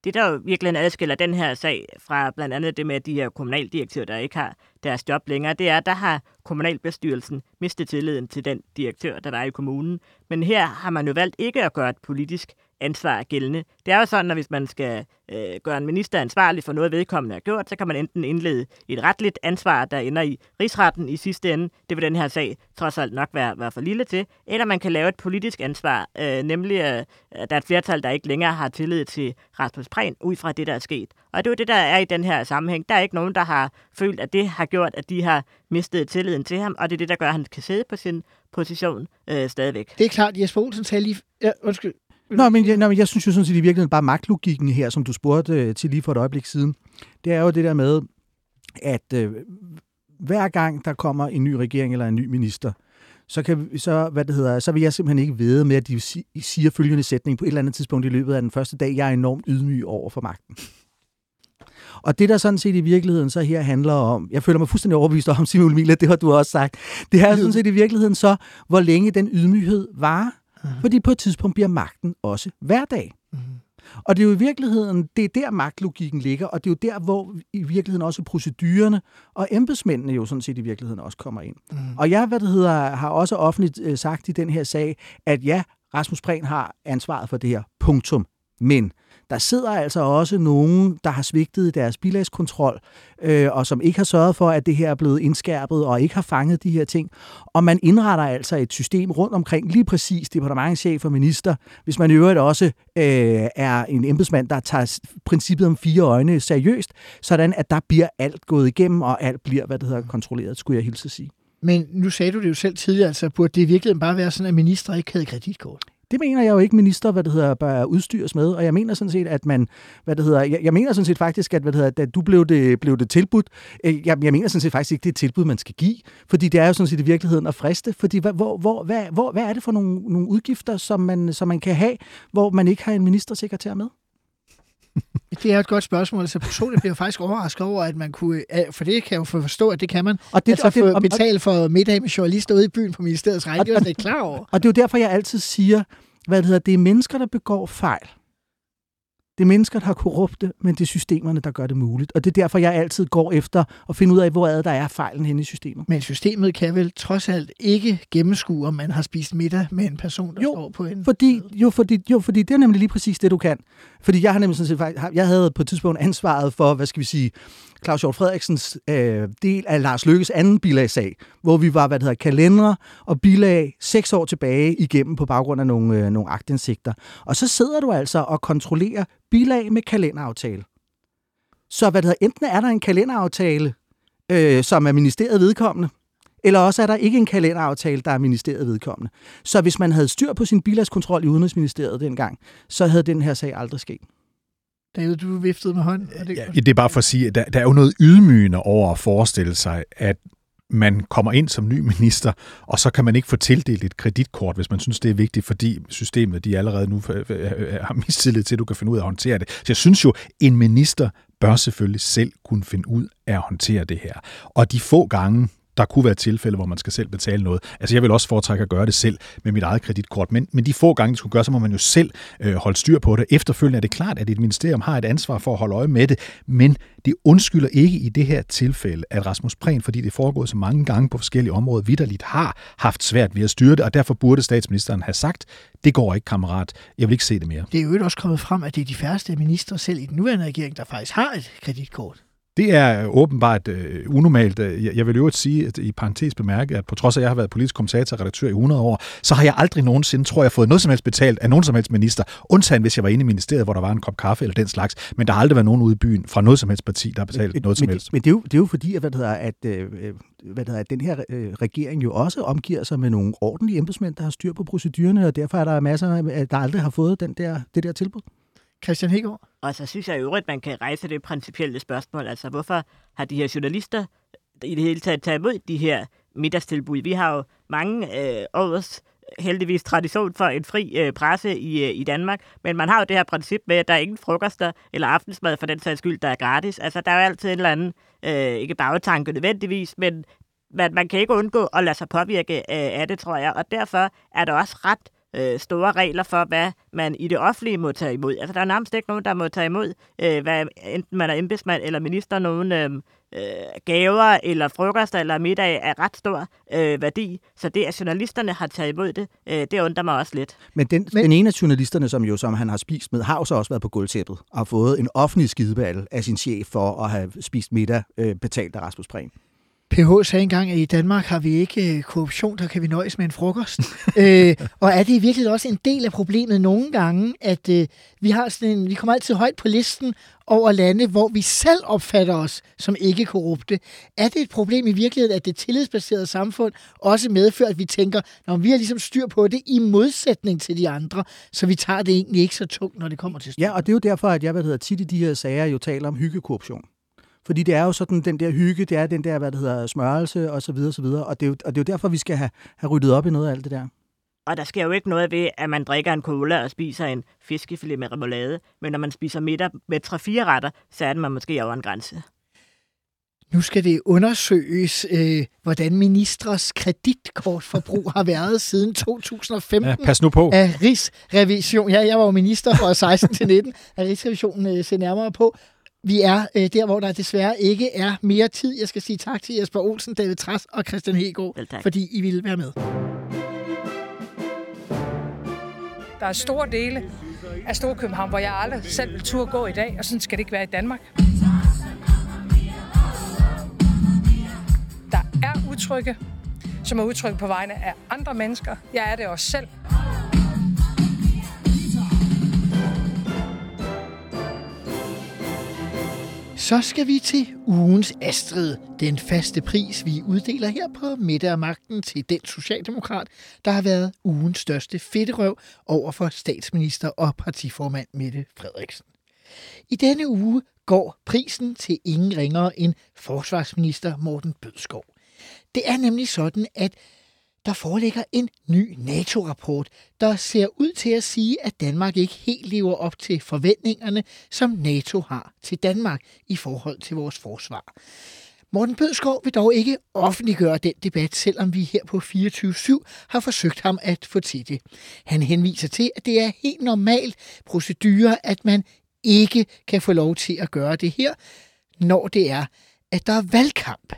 det, der jo virkelig adskiller den her sag fra blandt andet det med de her kommunaldirektører, der ikke har deres job længere, det er, at der har kommunalbestyrelsen mistet tilliden til den direktør, der var i kommunen. Men her har man jo valgt ikke at gøre et politisk ansvar gældende. Det er jo sådan, at hvis man skal øh, gøre en minister ansvarlig for noget, vedkommende har gjort, så kan man enten indlede et retligt ansvar, der ender i rigsretten i sidste ende. Det vil den her sag trods alt nok være, være for lille til. Eller man kan lave et politisk ansvar, øh, nemlig øh, at der er et flertal, der ikke længere har tillid til Rasmus Prehn ud fra det, der er sket. Og det er jo det, der er i den her sammenhæng. Der er ikke nogen, der har følt, at det har gjort, at de har mistet tilliden til ham, og det er det, der gør, at han kan sidde på sin position øh, stadigvæk. Det er klart, Jesper Olsen sagde lige... Ja, undskyld. Nå, men, jeg, nå, men jeg synes jo sådan set i virkeligheden bare magtlogikken her, som du spurgte øh, til lige for et øjeblik siden, det er jo det der med, at øh, hver gang der kommer en ny regering eller en ny minister, så, kan, så, hvad det hedder, så vil jeg simpelthen ikke vide med, at de siger følgende sætning på et eller andet tidspunkt i løbet af den første dag, jeg er enormt ydmyg over for magten. Og det, der sådan set i virkeligheden så her handler om, jeg føler mig fuldstændig overbevist om, Simon Emil, det har du også sagt, det er sådan set i virkeligheden så, hvor længe den ydmyghed var, Mm. Fordi på et tidspunkt bliver magten også hverdag. Mm. Og det er jo i virkeligheden, det er der magtlogikken ligger, og det er jo der, hvor i virkeligheden også procedurerne og embedsmændene jo sådan set i virkeligheden også kommer ind. Mm. Og jeg, hvad det hedder, har også offentligt øh, sagt i den her sag, at ja, Rasmus Prehn har ansvaret for det her, punktum. Men der sidder altså også nogen, der har svigtet i deres bilagskontrol, øh, og som ikke har sørget for, at det her er blevet indskærpet, og ikke har fanget de her ting. Og man indretter altså et system rundt omkring, lige præcis departementchef og minister, hvis man i øvrigt også øh, er en embedsmand, der tager princippet om fire øjne seriøst, sådan at der bliver alt gået igennem, og alt bliver, hvad det hedder, kontrolleret, skulle jeg hilse at sige. Men nu sagde du det jo selv tidligere, altså burde det i virkeligheden bare være sådan, at minister ikke havde kreditkort? Det mener jeg jo ikke, minister, hvad det hedder, bør udstyres med. Og jeg mener sådan set, at man, hvad det hedder, jeg, jeg mener sådan set faktisk, at, hvad det hedder, at du blev det, blev det tilbudt. Øh, jeg, jeg mener sådan set faktisk ikke, det er et tilbud, man skal give. Fordi det er jo sådan set i virkeligheden at friste. Fordi hvad, hvor, hvor, hvad, hvor, hvad er det for nogle, nogle udgifter, som man, som man kan have, hvor man ikke har en ministersekretær med? Det er et godt spørgsmål. Altså personligt bliver jeg faktisk overrasket over, at man kunne... For det kan jeg jo forstå, at det kan man. Og det, altså og det, betale for middag med journalister ude i byen på ministeriets regning. Det er jeg klar over. Og det er jo derfor, jeg altid siger, hvad det hedder, det er mennesker, der begår fejl. Det er mennesker, der er korrupte, men det er systemerne, der gør det muligt. Og det er derfor, jeg altid går efter at finde ud af, hvor er der er fejlen henne i systemet. Men systemet kan vel trods alt ikke gennemskue, om man har spist middag med en person, der Jo, står på en... Fordi, jo, fordi, jo, fordi det er nemlig lige præcis det, du kan. Fordi jeg har nemlig sådan set, faktisk- jeg havde på et tidspunkt ansvaret for, hvad skal vi sige, Claus Hjort Frederiksens øh, del af Lars Lykkes anden bilagsag, hvor vi var, hvad det hedder, kalendere og bilag seks år tilbage igennem på baggrund af nogle, øh, nogle agtindsigter. Og så sidder du altså og kontrollerer bilag med kalenderaftale. Så hvad det hedder, enten er der en kalenderaftale, øh, som er ministeriet vedkommende, eller også er der ikke en kalenderaftale, der er ministeriet vedkommende. Så hvis man havde styr på sin bilagskontrol i Udenrigsministeriet dengang, så havde den her sag aldrig sket. David, du viftede med hånden. Det, Ja, det er bare for at sige, at der, der er jo noget ydmygende over at forestille sig, at man kommer ind som ny minister, og så kan man ikke få tildelt et kreditkort, hvis man synes, det er vigtigt, fordi systemet de allerede nu øh, øh, har mistillid til, at du kan finde ud af at håndtere det. Så jeg synes jo, en minister bør selvfølgelig selv kunne finde ud af at håndtere det her. Og de få gange, der kunne være tilfælde, hvor man skal selv betale noget. Altså jeg vil også foretrække at gøre det selv med mit eget kreditkort, men, men de få gange, det skulle gøre, så må man jo selv øh, holde styr på det. Efterfølgende er det klart, at et ministerium har et ansvar for at holde øje med det, men det undskylder ikke i det her tilfælde, at Rasmus Prehn, fordi det er foregået så mange gange på forskellige områder, vidderligt har haft svært ved at styre det, og derfor burde statsministeren have sagt, det går ikke, kammerat, jeg vil ikke se det mere. det er jo også kommet frem, at det er de færreste ministre selv i den nuværende regering, der faktisk har et kreditkort. Det er åbenbart øh, unormalt. Jeg jeg vil jo sige at i parentes bemærke, at på trods af, at jeg har været politisk kommentator og redaktør i 100 år, så har jeg aldrig nogensinde, tror jeg, fået noget som helst betalt af nogen som helst minister, undtagen hvis jeg var inde i ministeriet, hvor der var en kop kaffe eller den slags. Men der har aldrig været nogen ude i byen fra noget som helst parti, der har betalt noget som men, helst. Men det er, jo, det er jo fordi, at, hvad det hedder, at, øh, øh, hvad det hedder, at den her øh, regering jo også omgiver sig med nogle ordentlige embedsmænd, der har styr på procedurerne, og derfor er der masser, af- der aldrig har fået den der, det der tilbud. Christian Hegård? Og så synes jeg i øvrigt, man kan rejse det principielle spørgsmål. Altså, hvorfor har de her journalister i det hele taget taget imod de her middagstilbud? Vi har jo mange øh, års heldigvis tradition for en fri øh, presse i, øh, i Danmark, men man har jo det her princip med, at der er ingen frokoster eller aftensmad for den sags skyld, der er gratis. Altså, der er jo altid en eller anden, øh, ikke bagtanke nødvendigvis, men man, man kan ikke undgå at lade sig påvirke øh, af det, tror jeg, og derfor er det også ret øh, store regler for, hvad man i det offentlige må tage imod. Altså, der er nærmest ikke nogen, der må tage imod, øh, hvad, enten man er embedsmand eller minister, nogen øh, øh, gaver eller frokoster eller middag af ret stor øh, værdi. Så det, at journalisterne har taget imod det, øh, det undrer mig også lidt. Men den, Men- den ene af journalisterne, som jo som han har spist med, har jo så også været på gulvtæppet og fået en offentlig skideball af sin chef for at have spist middag øh, betalt af Rasmus Prehn. PH sagde engang, at i Danmark har vi ikke øh, korruption, der kan vi nøjes med en frokost. øh, og er det i virkeligheden også en del af problemet nogle gange, at øh, vi har sådan en, vi kommer altid højt på listen over lande, hvor vi selv opfatter os som ikke korrupte. Er det et problem i virkeligheden, at det tillidsbaserede samfund også medfører, at vi tænker, når vi har ligesom styr på det i modsætning til de andre, så vi tager det egentlig ikke så tungt, når det kommer til styr. Ja, og det er jo derfor, at jeg hvad hedder, tit i de her sager jo taler om hyggekorruption. Fordi det er jo sådan, den der hygge, det er den der, hvad det hedder, smørelse og så videre, så videre. Og det er jo, og det er jo derfor, vi skal have, have ryddet op i noget af alt det der. Og der sker jo ikke noget ved, at man drikker en cola og spiser en fiskefilet med remoulade. Men når man spiser middag med 3-4 retter, så er det man måske over en grænse. Nu skal det undersøges, øh, hvordan ministres kreditkortforbrug har været siden 2015. Ja, pas nu på. af Rigsrevision. Ja, jeg var jo minister fra 16 til 19, at Rigsrevisionen øh, ser nærmere på. Vi er øh, der, hvor der desværre ikke er mere tid. Jeg skal sige tak til Jesper Olsen, David Træs og Christian Hegård, Vel tak. fordi I ville være med. Der er store dele af Storkøbenhavn, hvor jeg aldrig selv vil turde gå i dag, og sådan skal det ikke være i Danmark. Der er udtrykke, som er udtryk på vegne af andre mennesker. Jeg er det også selv. Så skal vi til ugens Astrid, den faste pris, vi uddeler her på Middag af Magten til den socialdemokrat, der har været ugens største fedterøv over for statsminister og partiformand Mette Frederiksen. I denne uge går prisen til ingen ringere end forsvarsminister Morten Bødskov. Det er nemlig sådan, at der foreligger en ny NATO-rapport, der ser ud til at sige, at Danmark ikke helt lever op til forventningerne, som NATO har til Danmark i forhold til vores forsvar. Morten Bødskov vil dog ikke offentliggøre den debat, selvom vi her på 24-7 har forsøgt ham at få til det. Han henviser til, at det er helt normalt procedure, at man ikke kan få lov til at gøre det her, når det er, at der er valgkamp.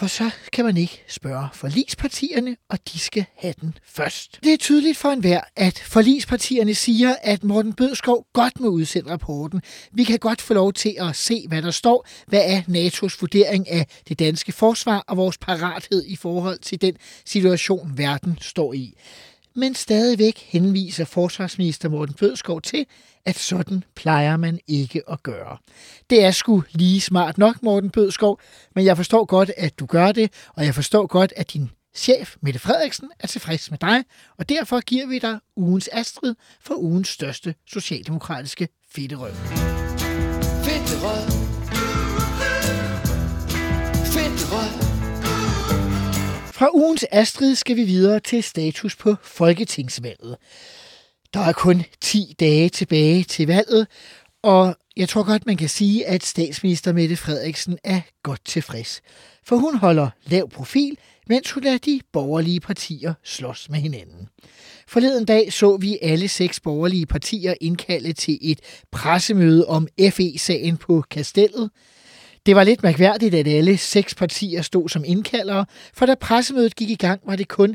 For så kan man ikke spørge forlispartierne, og de skal have den først. Det er tydeligt for enhver, at forlispartierne siger, at Morten Bødskov godt må udsende rapporten. Vi kan godt få lov til at se, hvad der står. Hvad er NATO's vurdering af det danske forsvar og vores parathed i forhold til den situation, verden står i men stadigvæk henviser forsvarsminister Morten Bødskov til, at sådan plejer man ikke at gøre. Det er sgu lige smart nok, Morten Bødskov, men jeg forstår godt, at du gør det, og jeg forstår godt, at din chef, Mette Frederiksen, er tilfreds med dig, og derfor giver vi dig ugens Astrid for ugens største socialdemokratiske fedterøv. Fedterøv. Fedterøv. Fra ugens Astrid skal vi videre til status på Folketingsvalget. Der er kun 10 dage tilbage til valget, og jeg tror godt, man kan sige, at statsminister Mette Frederiksen er godt tilfreds. For hun holder lav profil, mens hun lader de borgerlige partier slås med hinanden. Forleden dag så vi alle seks borgerlige partier indkalde til et pressemøde om FE-sagen på Kastellet – det var lidt mærkværdigt, at alle seks partier stod som indkaldere, for da pressemødet gik i gang, var det kun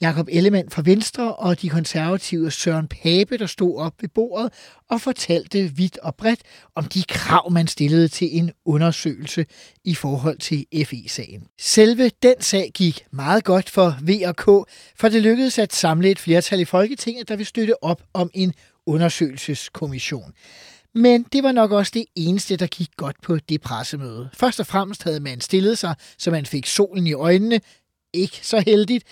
Jakob Ellemann fra Venstre og de konservative Søren Pape, der stod op ved bordet og fortalte vidt og bredt om de krav, man stillede til en undersøgelse i forhold til FE-sagen. Selve den sag gik meget godt for VK, for det lykkedes at samle et flertal i Folketinget, der vil støtte op om en undersøgelseskommission. Men det var nok også det eneste, der gik godt på det pressemøde. Først og fremmest havde man stillet sig, så man fik solen i øjnene. Ikke så heldigt.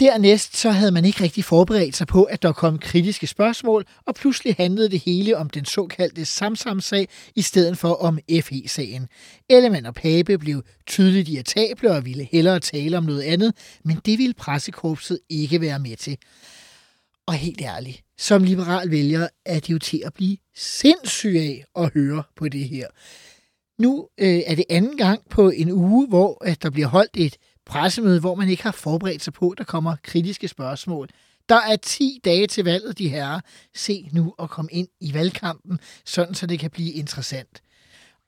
Dernæst så havde man ikke rigtig forberedt sig på, at der kom kritiske spørgsmål, og pludselig handlede det hele om den såkaldte Samsam-sag, i stedet for om FE-sagen. Ellemann og Pape blev tydeligt irritable og ville hellere tale om noget andet, men det ville pressekorpset ikke være med til. Og helt ærligt, som liberal vælger er det jo til at blive sindssyg af at høre på det her. Nu øh, er det anden gang på en uge, hvor at der bliver holdt et pressemøde, hvor man ikke har forberedt sig på, at der kommer kritiske spørgsmål. Der er 10 dage til valget, de herrer. Se nu at komme ind i valgkampen, sådan så det kan blive interessant.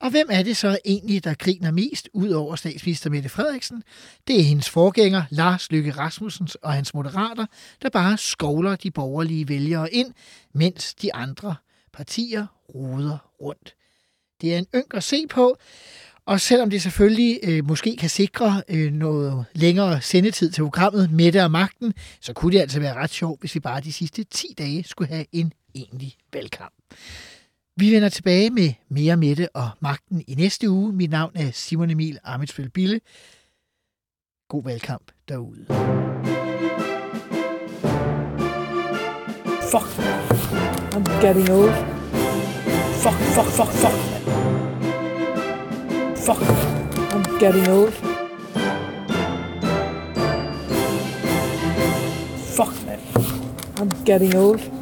Og hvem er det så egentlig, der griner mest ud over statsminister Mette Frederiksen? Det er hendes forgænger, Lars Lykke Rasmussen og hans moderater, der bare skovler de borgerlige vælgere ind, mens de andre partier roder rundt. Det er en ynk at se på, og selvom det selvfølgelig øh, måske kan sikre øh, noget længere sendetid til programmet Mette og Magten, så kunne det altså være ret sjovt, hvis vi bare de sidste 10 dage skulle have en egentlig valgkamp. Vi vender tilbage med mere Mette og Magten i næste uge. Mit navn er Simon Emil Amitsføl Bille. God valgkamp derude. Fuck. I'm getting old. Fuck, fuck, fuck, fuck. Fuck. I'm getting old. Fuck, man. I'm getting old.